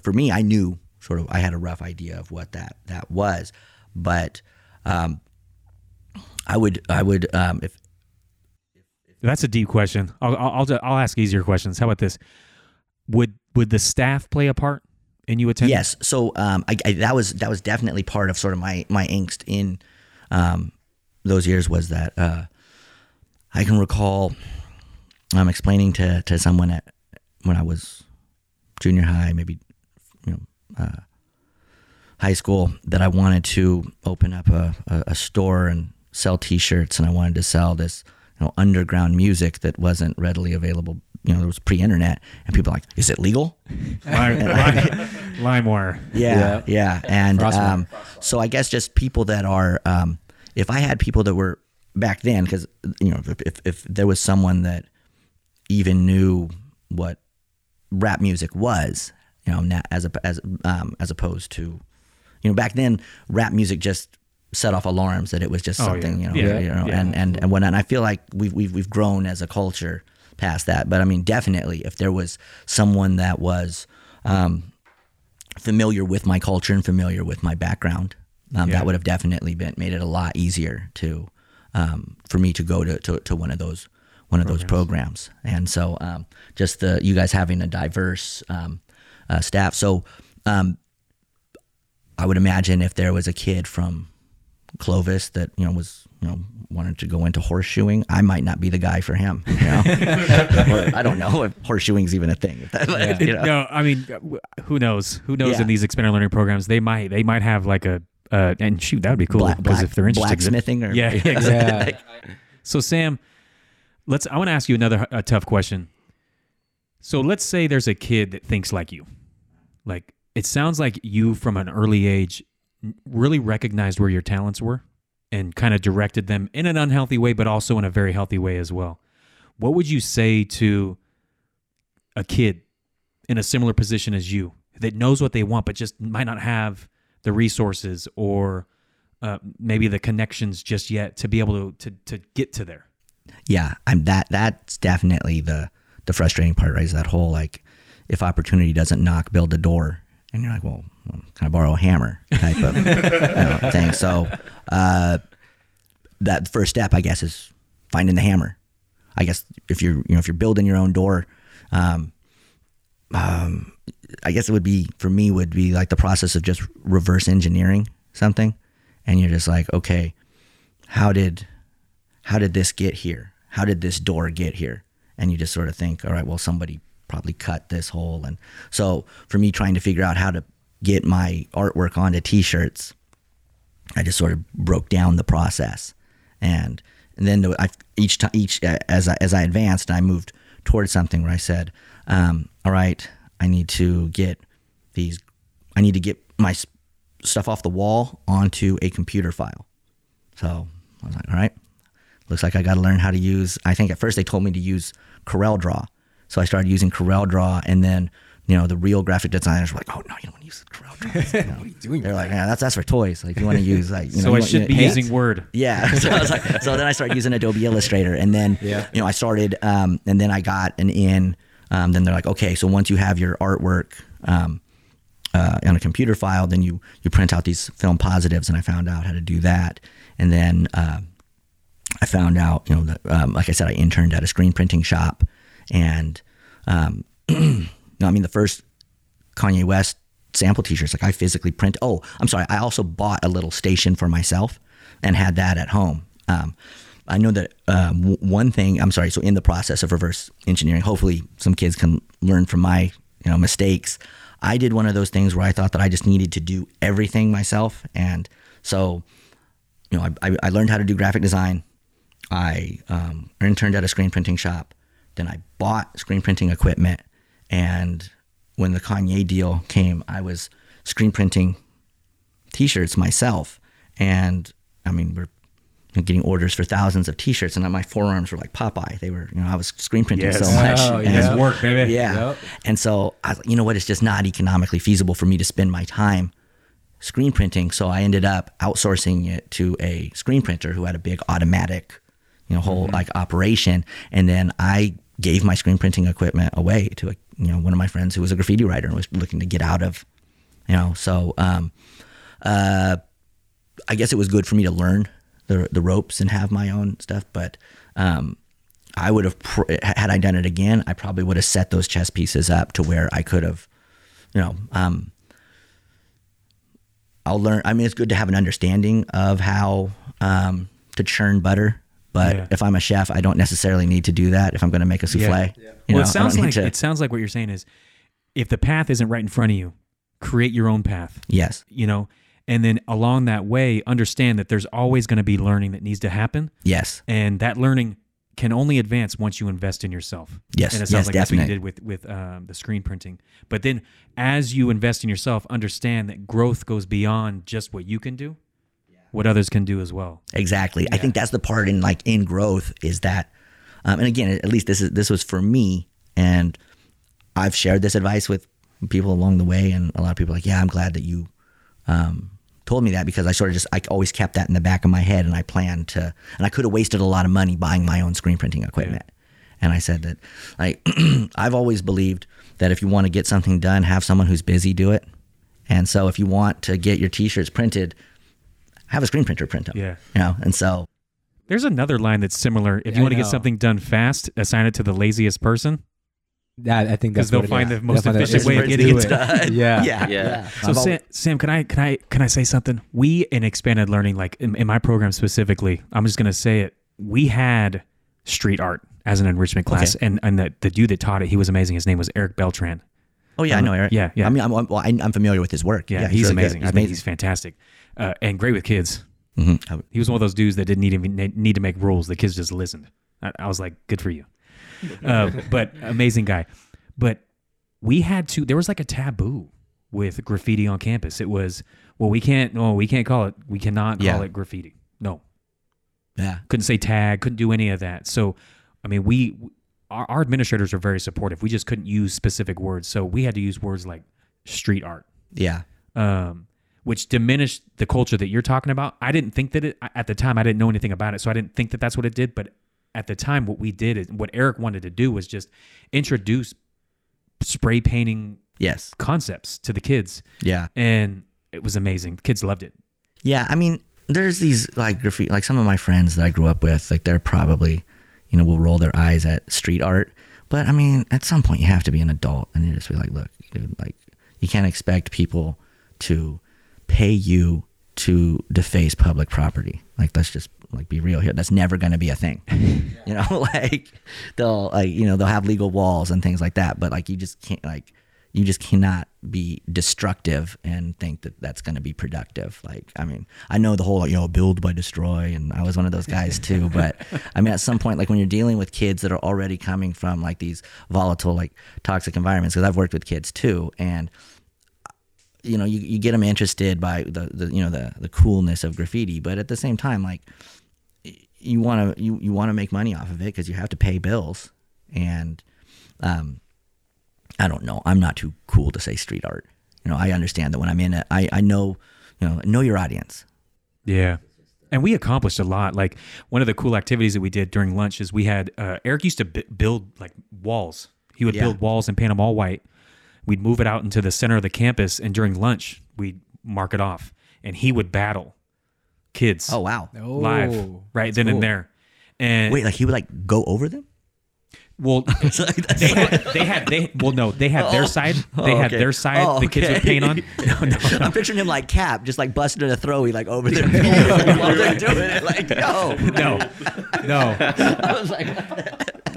for me, I knew sort of I had a rough idea of what that that was, but um, I would I would um, if That's a deep question. I'll I'll I'll, I'll ask easier questions. How about this? Would would the staff play a part in you attending? Yes. So um, I, I, that was that was definitely part of sort of my my angst in um, those years was that uh, I can recall um, explaining to to someone at when I was junior high, maybe you know uh, high school, that I wanted to open up a, a, a store and sell T-shirts, and I wanted to sell this you know underground music that wasn't readily available. You know, it was pre-internet, and people were like, "Is it legal?" Lime, lime, LimeWire. Yeah, yeah, and um, so I guess just people that are, um, if I had people that were back then, because you know, if, if if there was someone that even knew what rap music was, you know, as a, as um, as opposed to, you know, back then rap music just set off alarms that it was just Oh, something, yeah. you know, Yeah, you know, yeah. and and and whatnot. And I feel like we've we've we've grown as a culture past that. But I mean, definitely, if there was someone that was um, familiar with my culture and familiar with my background, um, that would have definitely been made it a lot easier to um, for me to go to, to, to one of those one of those programs. And so um, just the you guys having a diverse um, uh, staff. So um, I would imagine if there was a kid from Clovis that you know was you know wanted to go into horseshoeing, I might not be the guy for him. You know, I don't know if horseshoeing's even a thing. you know? No, I mean, who knows? Who knows Yeah. in these expanded learning programs? They might they might have like a uh, and shoot that would be cool Black, because black, if they're interested, in blacksmithing or yeah, yeah, exactly. Yeah. So Sam, let's. I want to ask you another a tough question. So let's say there's a kid that thinks like you. Like it sounds like you from an early age n- really recognized where your talents were and kind of directed them in an unhealthy way, but also in a very healthy way as well. What would you say to a kid in a similar position as you that knows what they want, but just might not have the resources or uh, maybe the connections just yet to be able to, to, to get to there? yeah i'm that that's definitely the the frustrating part right is that whole like if opportunity doesn't knock build a door and you're like well can i borrow a hammer type of you know, thing so uh that first step i guess is finding the hammer i guess if you're you know if you're building your own door um um i guess it would be for me would be like the process of just reverse engineering something and you're just like okay how did how did this get here? How did this door get here? And you just sort of think, all right, well, somebody probably cut this hole. And so for me, trying to figure out how to get my artwork onto T-shirts, I just sort of broke down the process, and and then I, each time each as I, as I advanced, I moved towards something where I said, um, all right, I need to get these, I need to get my stuff off the wall onto a computer file. So I was like, all right, looks like I got to learn how to use. I think at first they told me to use Corel Draw, so I started using Corel Draw, and then you know the real graphic designers were like, "Oh no, you don't want to use Corel Draw." You know, What are you doing? They're like, "Yeah, that's that's for toys. Like you want to use like you know." so you I want- should be yeah. using Word. Yeah. So I was like, so then I started using Adobe Illustrator, and then Yeah. you know I started, um, and then I got an in. Um, then they're like, okay, so once you have your artwork um, uh, on a computer file, then you you print out these film positives, and I found out how to do that, and then. Uh, I found out, you know, that, um, like I said, I interned at a screen printing shop, and um, no, I mean the first Kanye West sample T-shirts, like I physically print. Oh, I'm sorry, I also bought a little station for myself and had that at home. Um, I know that um, w- one thing. I'm sorry. So in the process of reverse engineering, hopefully some kids can learn from my you know mistakes. I did one of those things where I thought that I just needed to do everything myself, and so you know I, I, I learned how to do graphic design. I um, interned at a screen printing shop. Then I bought screen printing equipment. And when the Kanye deal came, I was screen printing t shirts myself. And I mean, we're getting orders for thousands of t shirts. And my forearms were like Popeye. They were, you know, I was screen printing so much. Oh, And- yeah. work, baby. yeah. Yep. And so I was like, you know what? It's just not economically feasible for me to spend my time screen printing. So I ended up outsourcing it to a screen printer who had a big automatic, you know, whole mm-hmm. like operation. And then I gave my screen printing equipment away to a, you know, one of my friends who was a graffiti writer and was looking to get out of, you know, so, um, uh, I guess it was good for me to learn the, the ropes and have my own stuff, but, um, I would have pr- had I done it again. I probably would have set those chess pieces up to where I could have, you know, um, I'll learn. I mean, it's good to have an understanding of how um, to churn butter. But Yeah. if I'm a chef, I don't necessarily need to do that. If I'm going to make a souffle, you well, know, it sounds like to. it sounds like what you're saying is, if the path isn't right in front of you, create your own path. yes, You know, and then along that way, understand that there's always going to be learning that needs to happen, yes, and that learning can only advance once you invest in yourself. Yes, and it sounds yes, like that's what you did with with um, the screen printing. But then, as you invest in yourself, understand that growth goes beyond just what you can do, what others can do as well. exactly. I think that's the part in like in growth is that, um, and again, at least this is this was for me, and I've shared this advice with people along the way, and a lot of people are like, yeah, I'm glad that you um, told me that because I sort of just I always kept that in the back of my head, and I planned to, and I could have wasted a lot of money buying my own screen printing equipment. And I said that, like, I've always believed that if you want to get something done, have someone who's busy do it. And so, if you want to get your T-shirts printed, have a screen printer print them. Yeah. you know. And so, There's another line that's similar. If Yeah, you I want to get know. something done fast, assign it to the laziest person. That I think 'Cause that's because they'll what it find is. the most They'll find efficient way of easiest getting to it do done. Yeah. yeah, Yeah. yeah. So I've Sam, Sam, can I can I can I say something? We in expanded learning, like in, in my program specifically, I'm just gonna say it. We had street art as an enrichment class, and and the, the dude that taught it, he was amazing. His name was Eric Beltran. oh yeah, I um, know Eric. Yeah, yeah. I mean, I'm, well, I- I'm familiar with his work. Yeah, he's, really good. amazing. He's I think he's fantastic, uh, and great with kids. Mhm. He was one of those dudes that didn't even need, need to make rules. The kids just listened. I, I was like, good for you. Uh, but amazing guy. But we had to. There was like a taboo with graffiti on campus. It was well, we can't. No, we can't call it. We cannot Yeah. call it graffiti. No, Yeah. couldn't say tag, couldn't do any of that. So, I mean, we our, our administrators are very supportive. We just couldn't use specific words, so we had to use words like street art, Yeah. um, which diminished the culture that you're talking about. I didn't think that it at the time. I didn't know anything about it, so I didn't think that that's what it did. But at the time, what we did is what Eric wanted to do was just introduce spray painting Yes. concepts to the kids, Yeah. and it was amazing. Kids loved it. Yeah, I mean, there's these like graffiti, like some of my friends that I grew up with, like they're probably, you know, will roll their eyes at street art. But I mean, at some point, you have to be an adult and you just be like, look, dude, like, you can't expect people to pay you to deface public property. Like, let's just like be real here. That's never going to be a thing. you know, like they'll like you know they'll have legal walls and things like that, but like you just can't like you just cannot be destructive and think that that's going to be productive. Like, I mean, I know the whole, like you know, build by destroy, and I was one of those guys too. But I mean, at some point, like when you're dealing with kids that are already coming from like these volatile, like toxic environments, because I've worked with kids too, and you know, you, you get them interested by the, the you know the the coolness of graffiti, but at the same time, like you want to you, you want to make money off of it because you have to pay bills and um i don't know i'm not too cool to say street art you know i understand that when i'm in it i i know you know know your audience Yeah. And we accomplished a lot. Like one of the cool activities that we did during lunch is we had uh, Eric used to b- build like walls. He would Yeah. build walls and paint them all white. We'd move it out into the center of the campus, and during lunch we'd mark it off, and he would battle kids oh wow oh, live Oh, right then cool. and there. And wait like he would like go over them well, It's like, that's they had, they had they well no they had their oh. side they oh, had okay. their side Oh, the kids would okay. paint on no no I'm picturing him like Cap, just like busting a throwy like over their while they're doing it. Like, no, no no I was like, no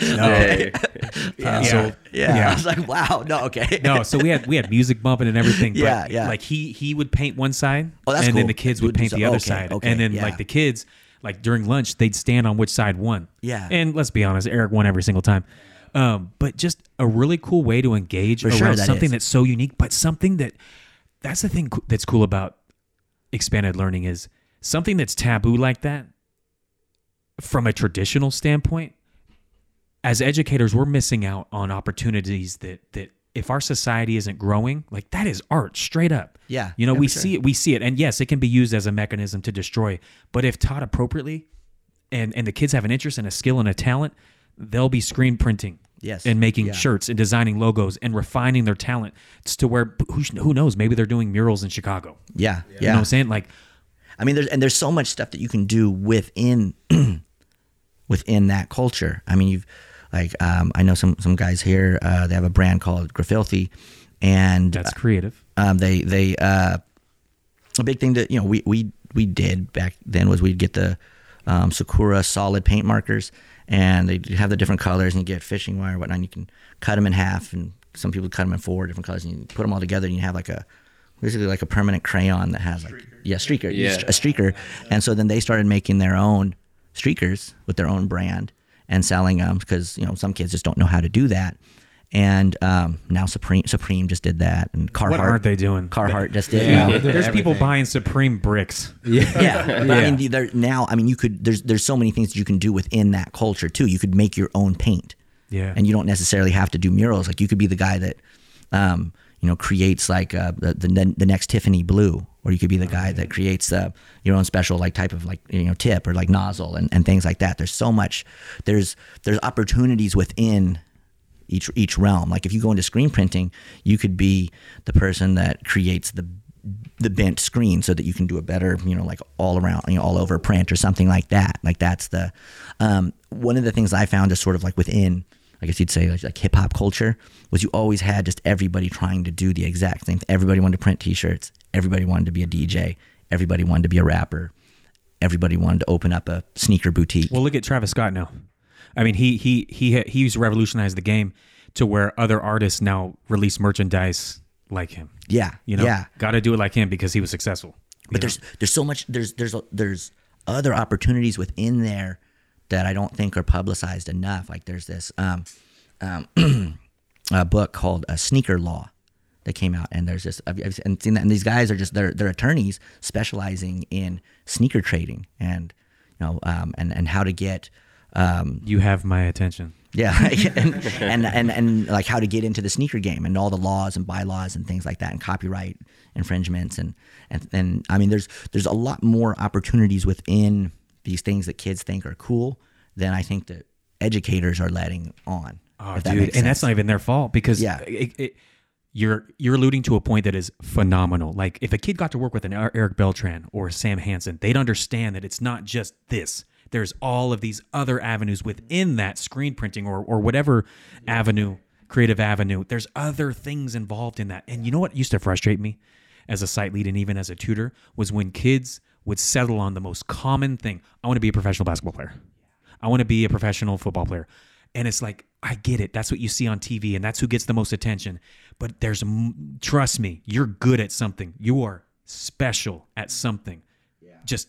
yeah, uh, Yeah. yeah. Yeah. I was like, wow, no, okay, no so we had we had music bumping and everything but Yeah, yeah. like he he would paint one side Oh, that's and then the kids would would paint so- the other okay, side okay, and then yeah. like the kids like during lunch they'd stand on which side won Yeah. and let's be honest eric won every single time um but just a really cool way to engage For around sure, that something is. that's so unique but something that that's the thing that's cool about expanded learning is something that's taboo like that from a traditional standpoint as educators we're missing out on opportunities that that if our society isn't growing like that is art straight up Yeah, you know we sure. see it we see it and yes it can be used as a mechanism to destroy but if taught appropriately and and the kids have an interest and a skill and a talent they'll be screen printing Yes. and making Yeah. shirts and designing logos and refining their talent to where who, who knows maybe they're doing murals in chicago yeah, yeah. you know what i'm saying like I mean, there's and there's so much stuff that you can do within within that culture. I mean, you've like um, I know some some guys here. Uh, they have a brand called Grafilthy, and that's creative um, they they uh, a big thing that you know we we we did back then was we'd get the um, Sakura solid paint markers, and they have the different colors, and you get fishing wire and whatnot. And you can cut them in half, and some people cut them in four different colors, and you put them all together, and you have like a basically like a permanent crayon that has like yeah streaker Yeah. a streaker, and so then they started making their own streakers with their own brand and selling them because you know some kids just don't know how to do that. And um, now Supreme Supreme just did that, and Carhartt. what aren't they doing Carhartt just did. Yeah, it. they're doing there's people buying supreme bricks Yeah. Yeah, but I mean, there now. I mean, you could. There's there's so many things that you can do within that culture too. You could make your own paint, yeah and you don't necessarily have to do murals. Like you could be the guy that, um, you know, creates like uh, the, the the next Tiffany blue, or you could be the guy that creates uh, your own special like type of like you know tip or like nozzle and, and things like that. There's so much. There's there's opportunities within each each realm. Like if you go into screen printing, you could be the person that creates the the bent screen so that you can do a better, you know, like all around, you know, all over print or something like that. Like that's the um, one of the things I found is sort of like within, I guess you'd say like, like hip hop culture was you always had just everybody trying to do the exact same. thing. Everybody wanted to print T-shirts. Everybody wanted to be a DJ. Everybody wanted to be a rapper. Everybody wanted to open up a sneaker boutique. Well, look at Travis Scott now. I mean, he he he he's revolutionized the game to where other artists now release merchandise like him. yeah, You know, yeah. got to do it like him because he was successful. but there's there's so much there's there's there's other opportunities within there that I don't think are publicized enough. Like there's this um, um, a book called a Sneaker Law that came out, and there's this I've, I've seen that, and these guys are just they're they're attorneys specializing in sneaker trading and you know um, and and how to get um, You have my attention. yeah, and, and and and like how to get into the sneaker game and all the laws and bylaws and things like that and copyright infringements and and and I mean there's there's a lot more opportunities within these things that kids think are cool then I think that educators are letting on. Oh, dude, and that's not even their fault because Yeah. it, it, you're you're alluding to a point that is phenomenal. Like if a kid got to work with an Er- Eric Beltran or Sam Hansen, they'd understand that it's not just this. There's all of these other avenues within that screen printing or or whatever avenue, creative avenue. There's other things involved in that. And you know what used to frustrate me as a site lead and even as a tutor was when kids would settle on the most common thing. I want to be a professional basketball player. I want to be a professional football player. And it's like, I get it. That's what you see on TV and that's who gets the most attention. But there's, trust me, you're good at something. You are special at something. Just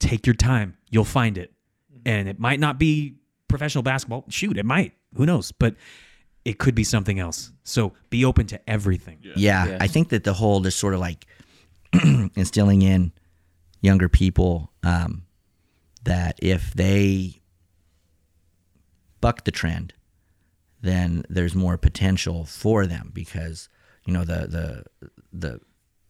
take your time. You'll find it. Mm-hmm. And it might not be professional basketball. Shoot, it might. Who knows? But it could be something else. So be open to everything. Yeah, Yeah. I think that the whole just sort of like instilling in younger people um, that if they buck the trend, then there's more potential for them because you know the the the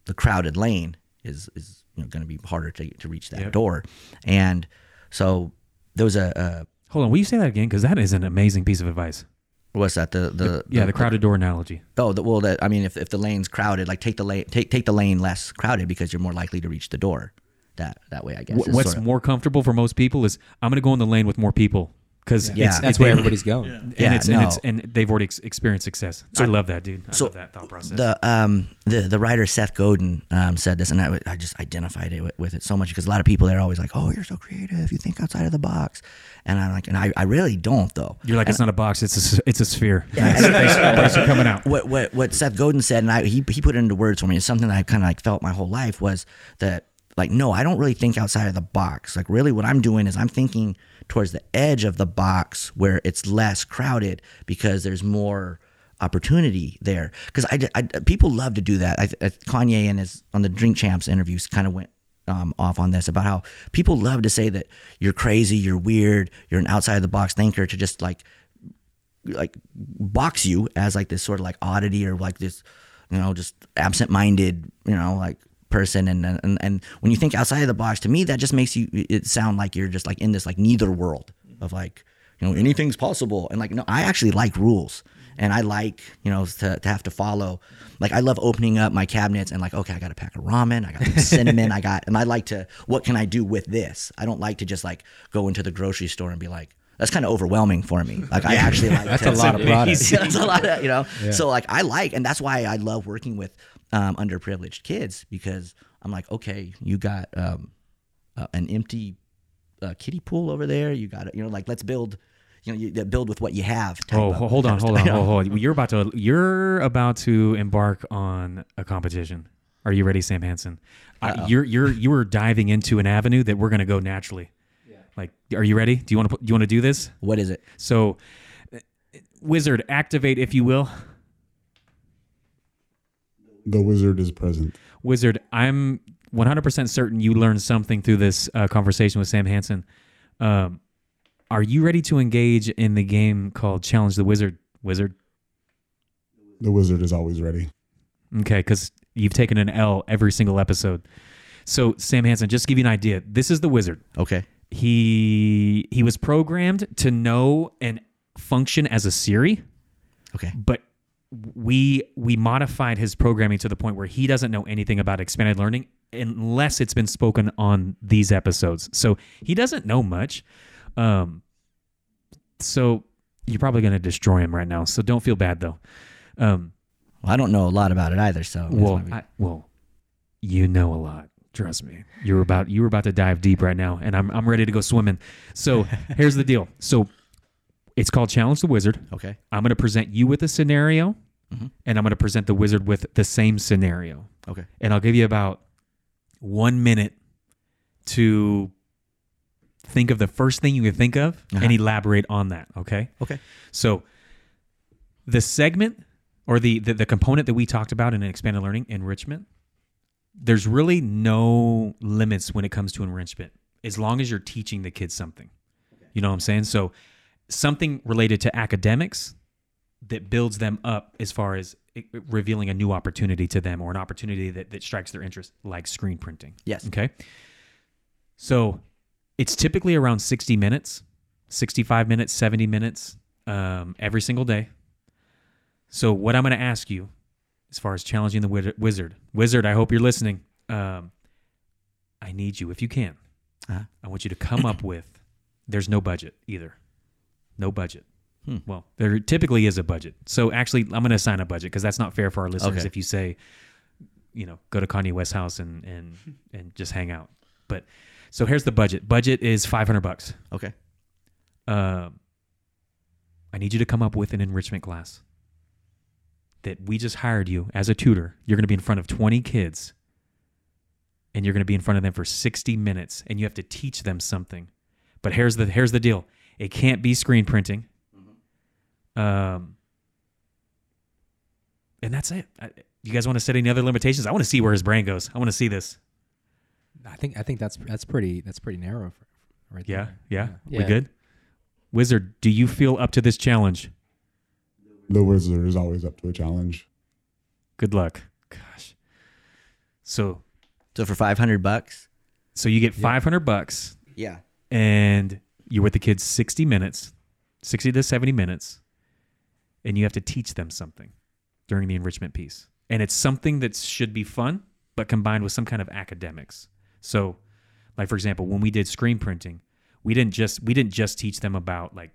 the crowded lane is is you know going to be harder to to reach that Yep. door, and so there was a, a Hold on. Will you say that again? Because that is an amazing piece of advice. what's that the the Yeah, the crowded door analogy. Oh, the, well, that I mean, if, if the lane's crowded, like take the lane, take take the lane less crowded because you're more likely to reach the door. That that way, I guess. Wh- What's sort of- more comfortable for most people is I'm going to go in the lane with more people because Yeah. it's, That's where everybody's going. and Yeah, it's and it's no. and they've already ex- experienced success. I love that, dude. I so love that thought process. the um the the writer Seth Godin um, said this, and I, I just identified it with, with it so much because a lot of people they're always like, "Oh, you're so creative. You think outside of the box," and I'm like, and I, I really don't though. You're like And it's not a box; it's a s- it's a sphere. Thanks, thanks for coming out. what what what Seth Godin said, and I he he put it into words for me. It's something that I kind of like felt my whole life was that like no, I don't really think outside of the box. Like really, what I'm doing is I'm thinking towards the edge of the box where it's less crowded because there's more opportunity there. Because I, I people love to do that. I, I, Kanye and his on the Drink Champs interviews kind of went um, off on this about how people love to say that you're crazy, you're weird, you're an outside of the box thinker to just like like box you as like this sort of like oddity or like this you know just absent-minded you know like person and and and when you think outside of the box to me that just makes you it sound like you're just like in this like neither world of like you know anything's possible. And like no i actually like rules and i like you know to, to have to follow. Like i love opening up my cabinets and like okay i got a pack of ramen i got some cinnamon i got and i like to what can i do with this? I don't like to just like go into the grocery store and be like that's kind of overwhelming for me. Like i actually like That's to- a lot of products. that's a lot of you know? So like i like and that's why i love working with um, underprivileged kids because i'm like okay you got um, uh, an empty uh, kiddie pool over there you got it you know like let's build you know you build with what you have type Oh, of- hold on, hold on, stuff, hold, hold. You're about to you're about to embark on a competition. Are you ready, Sam Hansen? Uh, you're you're you are diving into an avenue that we're going to go naturally. Yeah. Like, are you ready? Do you want to do you want to do this? what is it So, uh, wizard, activate if you will. The wizard is present. Wizard, I'm 100% certain you learned something through this uh, conversation with Sam Hansen. Um, are you ready to engage in the game called Challenge the Wizard? Wizard. The wizard is always ready. Okay, because you've taken an L every single episode. So Sam Hansen, just to give you an idea, this is the wizard. okay He he was programmed to know and function as a Siri, okay but we we modified his programming to the point where he doesn't know anything about expanded learning unless it's been spoken on these episodes. So he doesn't know much. Um, so you're probably going to destroy him right now. So don't feel bad though. Um, well, i don't know a lot about it either so well, we- I, well, you know a lot. Trust me. You're about you're about to dive deep right now, and I'm I'm ready to go swimming. So here's the deal. So it's called Challenge the Wizard. okay I'm going to present you with a scenario, Mhm. and I'm going to present the wizard with the same scenario, okay and I'll give you about one minute to think of the first thing you can think of and elaborate on that. Okay. Okay. So the segment or the, the the component that we talked about in expanded learning enrichment, there's really no limits when it comes to enrichment as long as you're teaching the kids something. You know what I'm saying? So something related to academics that builds them up as far as it- revealing a new opportunity to them or an opportunity that, that strikes their interest, like screen printing. Yes. Okay. So it's typically around 60 minutes, 65 minutes, 70 minutes um, every single day. So what I'm going to ask you, as far as challenging the wizard, wizard, I hope you're listening. Um, I need you, if you can, Uh-huh. I want you to come up with. There's no budget either, no budget. Hmm. Well, there typically is a budget. So actually, I'm going to assign a budget because that's not fair for our listeners. Okay. If you say, you know, go to Kanye West's house and and and just hang out. But so here's the budget. Budget is 500 bucks. Okay. Um, I need you to come up with an enrichment class that we just hired you as a tutor. You're going to be in front of 20 kids and you're going to be in front of them for 60 minutes and you have to teach them something. But here's the here's the deal. It can't be screen printing. Um and that's it. I, you guys want to set any other limitations? I want to see where his brain goes. I want to see this. I think I think that's that's pretty that's pretty narrow, for, right Yeah, there. yeah. Yeah. We good? Wizard, do you feel up to this challenge? The wizard is always up to a challenge. Good luck. Gosh. So So for 500 bucks? so you get 500 bucks Yeah. and you're with the kids 60 minutes, 60 to 70 minutes, and you have to teach them something during the enrichment piece. And it's something that should be fun, but combined with some kind of academics. So, like for example, when we did screen printing, we didn't just we didn't just teach them about like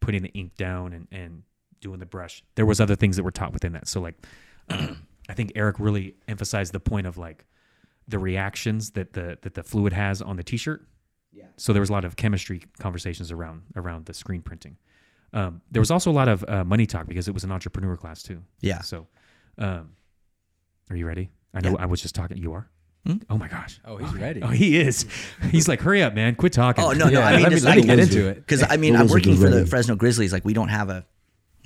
putting the ink down and, and doing the brush. There was other things that were taught within that. So like um, I think Eric really emphasized the point of like the reactions that the that the fluid has on the t-shirt Yeah. so there was a lot of chemistry conversations around around the screen printing. Um, there was also a lot of uh, money talk because it was an entrepreneur class too. Yeah. So, um, are you ready? I know Yeah. I was just talking. You are. Hmm? Oh my gosh. Oh, he's ready. Oh, he is. He's like, hurry up, man! Quit talking. Oh, no, no. Yeah, I mean, let me, just let me get into it. Because I mean, I'm working is for the. Fresno Grizzlies. Like, we don't have a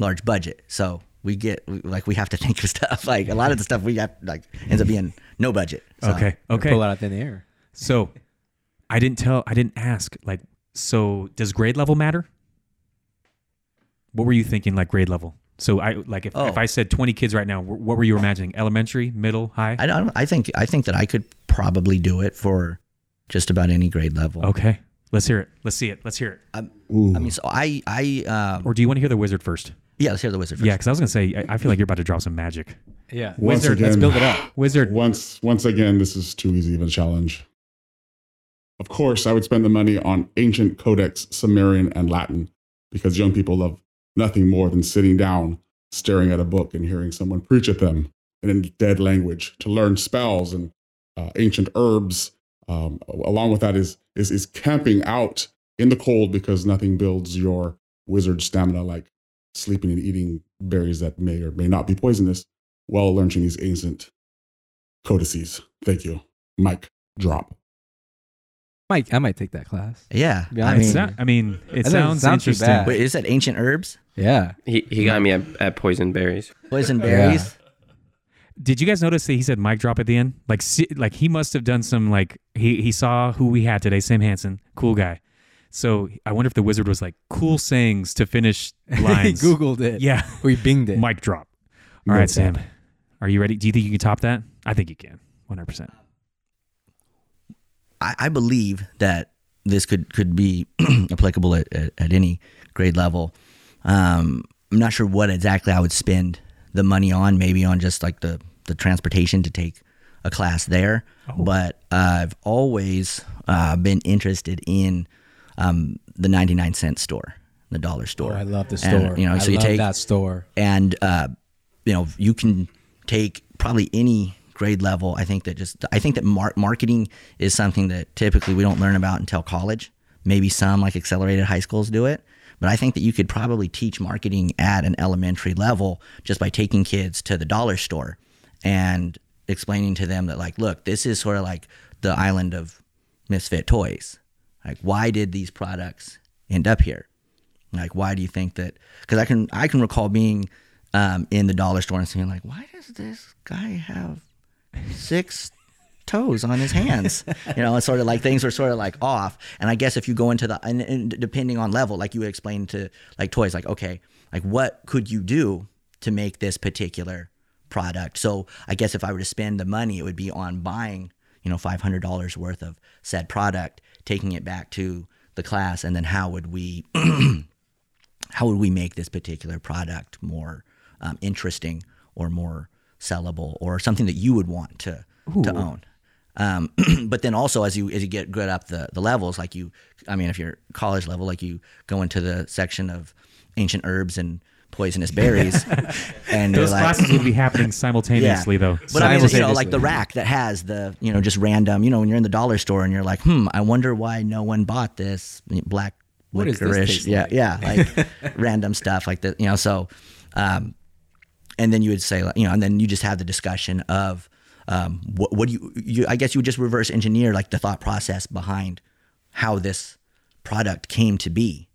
large budget, so we get like we have to think of stuff. Like a lot of the stuff we have like ends up being no budget. So, Okay. Okay. Pull it out of thin air. So, I didn't tell. I didn't ask. Like, so does grade level matter? What were you thinking? Like grade level. So I like if, Oh. if I said 20 kids right now, what were you imagining? Elementary, middle, high? I don't. I think I think that I could probably do it for just about any grade level. Okay. Let's hear it. Let's see it. Let's hear it. Ooh. I mean, so I I um, Or do you want to hear the wizard first? yeah. Let's hear the wizard first. Yeah, because I was gonna say I, I feel like you're about to draw some magic. Yeah. Once Wizard, let's build it up. Wizard. Once once again, this is too easy of a challenge. Of course, I would spend the money on ancient codex, Sumerian, and Latin, because young people love nothing more than sitting down, staring at a book, and hearing someone preach at them in dead language to learn spells and uh, ancient herbs. Um, along with that is, is is camping out in the cold because nothing builds your wizard stamina like sleeping and eating berries that may or may not be poisonous while learning these ancient codices. Thank you. Mic, drop. Mike, I might take that class. Yeah. Yeah, I It's mean, not- I mean, it doesn't sounds too interesting. bad. wait, is that ancient herbs, Yeah. He he got me at, at poison berries. poison berries? Did you guys notice that he said mic drop at the end? Like, si- like he must have done some like he he saw who we had today, Sam Hansen, cool guy. So I wonder if the wizard was like cool sayings to finish he lines. Googled it. Yeah, We binged it. mic drop. All right, Sam, are you ready? Do you think you can top that? I think you can, one hundred percent. I, I believe that this could could be applicable at, at, at any grade level. Um, I'm not sure what exactly I would spend the money on. Maybe on just like the the transportation to take a class there. But I've always uh, been interested in um, the 99 cent store, the dollar Oh, store. I love the And, store. you know, I so you take that store. and uh, you know you can take probably any grade level i think that just i think that mar- marketing is something that typically we don't learn about until college maybe some like accelerated high schools do it but i think that you could probably teach marketing at an elementary level just by taking kids to the dollar store and explaining to them that like look this is sort of like the island of misfit toys Like, why did these products end up here? Like, why do you think that? Because I can I can recall being um, in the dollar store and saying like, why does this guy have six toes on his hands? you know, it's sort of like things are sort of like off. And I guess if you go into the and, and depending on level, like you would explain to like toys, like okay, like what could you do to make this particular product? So I guess if I were to spend the money, it would be on buying you know five hundred dollars worth of said product, taking it back to the class, and then how would we how would we make this particular product more um, interesting or more sellable or something that you would want to to own um, but then also as you as you get good up the the levels like you i mean if you're college level like you go into the section of ancient herbs and poisonous berries and Those like, classes would be happening simultaneously, though. but I mean, you know, like the rack that has the, you know, just random, you know, when you're in the dollar store and you're like, hmm, I wonder why no one bought this black What licorice. yeah, like? yeah, like random stuff like that, you know. So, um, and then you would say, you know, and then you just have the discussion of, um, what, what do you, you, I guess you would just reverse engineer like the thought process behind how this product came to be.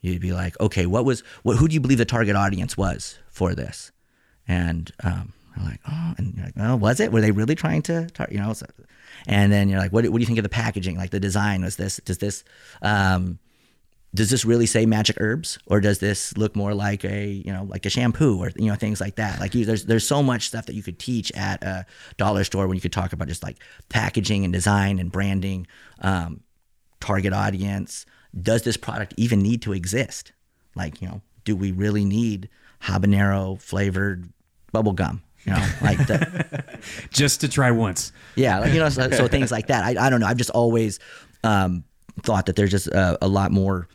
You'd be like, okay, what was, what, who do you believe the target audience was for this? And um, I'm like, oh, and you're like, oh, was it? Were they really trying to, tar-? you know? So, and then you're like, what, what do you think of the packaging? Like the design was this? Does this, um, does this really say magic herbs, or does this look more like a, you know, like a shampoo, or you know, things like that? Like you, there's there's so much stuff that you could teach at a dollar store when you could talk about just like packaging and design and branding, um, target audience. Does this product even need to exist? Like, you know, do we really need habanero flavored bubble gum? You know, like the, Just to try once. yeah, like, you know, so, so things like that. I, I don't know. I've just always um, thought that there's just a, a lot more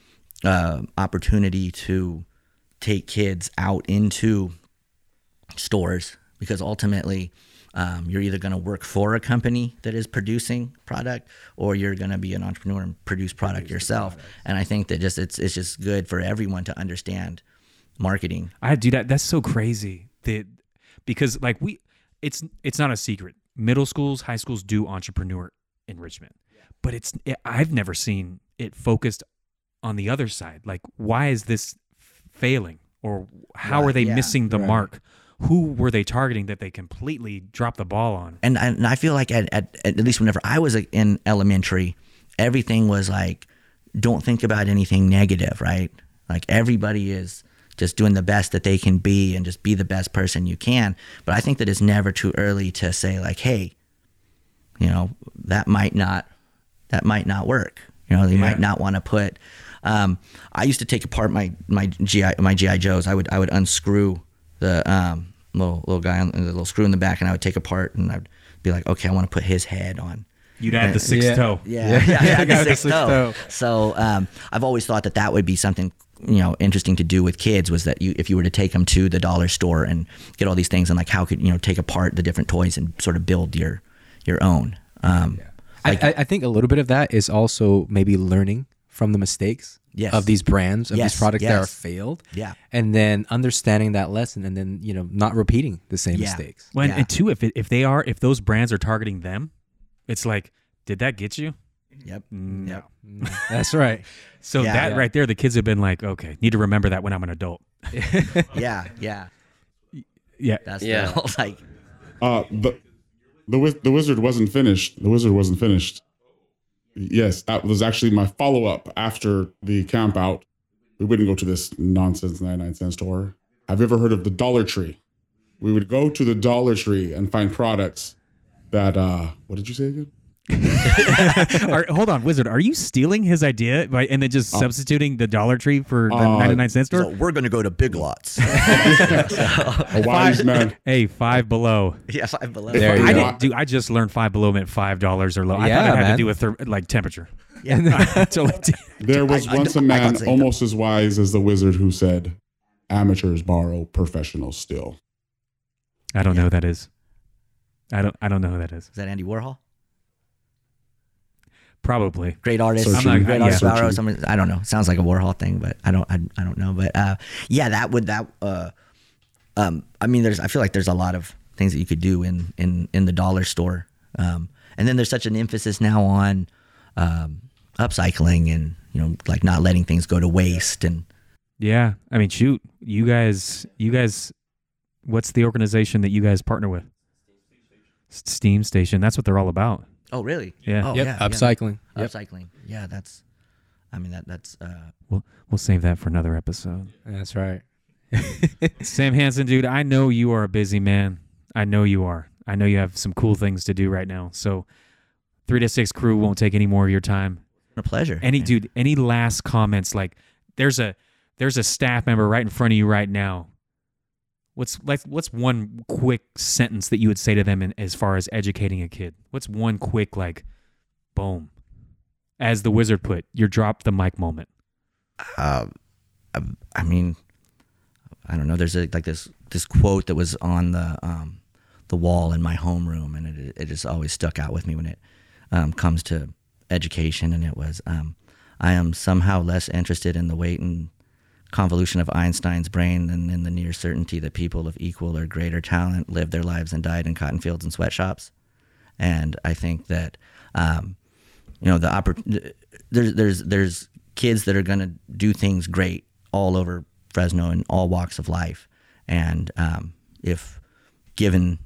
uh, opportunity to take kids out into stores because ultimately um, you're either going to work for a company that is producing product or you're going to be an entrepreneur and produce product yourself. And I think that just it's it's just good for everyone to understand marketing. I do that. That's so crazy. That because like we, it's it's not a secret. Middle schools, high schools do entrepreneur enrichment, but it's it, I've never seen it focused on the other side. Like, why is this failing, or how are they yeah, missing the right. mark? Who were they targeting that they completely dropped the ball on? and I, and I feel like at, at at least whenever I was in elementary, everything was like, don't think about anything negative, right? Like everybody is just doing the best that they can be and just be the best person you can. But I think that it's never too early to say like, hey, you know, that might not that might not work. You know, you might not want to put. Um, I used to take apart my my GI my GI Joes. I would I would unscrew the um, little little guy on the little screw in the back, and I would take apart and I'd be like, okay, I want to put his head on. You'd add the sixth Yeah. toe. Yeah, yeah, yeah, I the got the sixth sixth toe. toe. So um, I've always thought that that would be something you know interesting to do with kids was that you if you were to take them to the dollar store and get all these things and like how could you know take apart the different toys and sort of build your your own. Um, I, I, I think a little bit of that is also maybe learning from the mistakes Yes. of these brands of Yes, these products that are failed. Yeah. and then understanding that lesson, and then you know not repeating the same Yeah. mistakes. When Yeah. and two, if it, if they are if those brands are targeting them, it's like, did that get you? Yep. No. Yep. That's right. So Yeah. that Yeah. right there, the kids have been like, okay, need to remember that when I'm an adult. Yeah. Yeah. Yeah. That's Yeah. the whole like. Uh, the the the wizard wasn't finished. The wizard wasn't finished. Yes, that was actually my follow up after the camp out. We wouldn't go to this nonsense ninety nine cent store. Have you ever heard of the Dollar Tree? We would go to the Dollar Tree and find products that. uh What did you say again? Are, hold on, Wizard. Are you stealing his idea by and then just substituting the Dollar Tree for the Uh, 99 cent store? So we're gonna go to Big Lots. A wise man. hey, five below. yeah, five below. There you I go. didn't do. I just learned five below meant five dollars or low. I Yeah, thought it had man. to do with ther- like temperature. Yeah. Until it did. There was I- I once a man can't almost as wise as the wizard who said, "Amateurs borrow, professionals steal." I don't know who that is. I don't. I don't know who that is. Is that Andy Warhol? Probably. Great artist, Searching. I'm not- great yeah. artist. borrow Searching. something- I don't know. Sounds like a Warhol thing, but I don't. I, I don't know. But uh, yeah, that would that. Uh, um, I mean, there's. I feel like there's a lot of things that you could do in in in the dollar store. Um, and then there's such an emphasis now on um, upcycling and you know like not letting things go to waste and Yeah, I mean, shoot, you guys, you guys, what's the organization that you guys partner with? Steam Station. That's what they're all about. Oh really Yeah. oh, yep, yeah, yeah. upcycling. Yep. upcycling yeah that's i mean that that's uh We'll we'll save that for another episode. That's right. Sam Hansen, dude, I know you are a busy man. I know you are. I know you have some cool things to do right now. So, three to six crew won't take any more of your time. a pleasure Any Yeah. dude, any last comments? Like, there's a there's a staff member right in front of you right now. What's like what's one quick sentence that you would say to them in, as far as educating a kid? What's one quick like, boom, as the wizard put, your drop the mic moment. uh, I- I mean, I don't know. There's a, like this this quote that was on the um, the wall in my homeroom, and it it just always stuck out with me when it um, comes to education. And it was, um, "I am somehow less interested in the weight and convolution of Einstein's brain and in the near certainty that people of equal or greater talent lived their lives and died in cotton fields and sweatshops." And I think that um, you know the oppor- there's there's there's kids that are going to do things great all over Fresno in all walks of life, and um, if given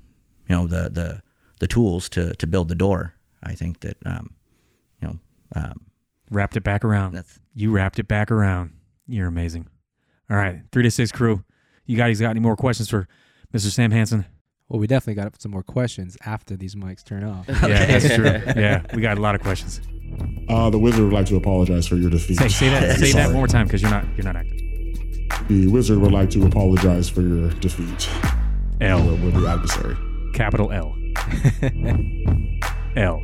you know the the the tools to to build the door, I think that um, you know um, Wrapped it back around. You wrapped it back around. You're amazing. All right, three to six crew. You guys got any more questions for Mr. Sam Hansen? Well, we definitely got some more questions after these mics turn off. Yeah, that's true. Yeah, we got a lot of questions. Uh, the wizard would like to apologize for your defeat. Say, say that. Say that one more time because you're not you're not active. The wizard would like to apologize for your defeat. L, With with the adversary. capital L, L.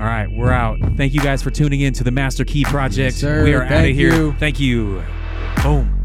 All right, we're out. Thank you guys for tuning in to the Master Key Project. Yes, sir. We are out of Thank here. you. Thank you. Boom.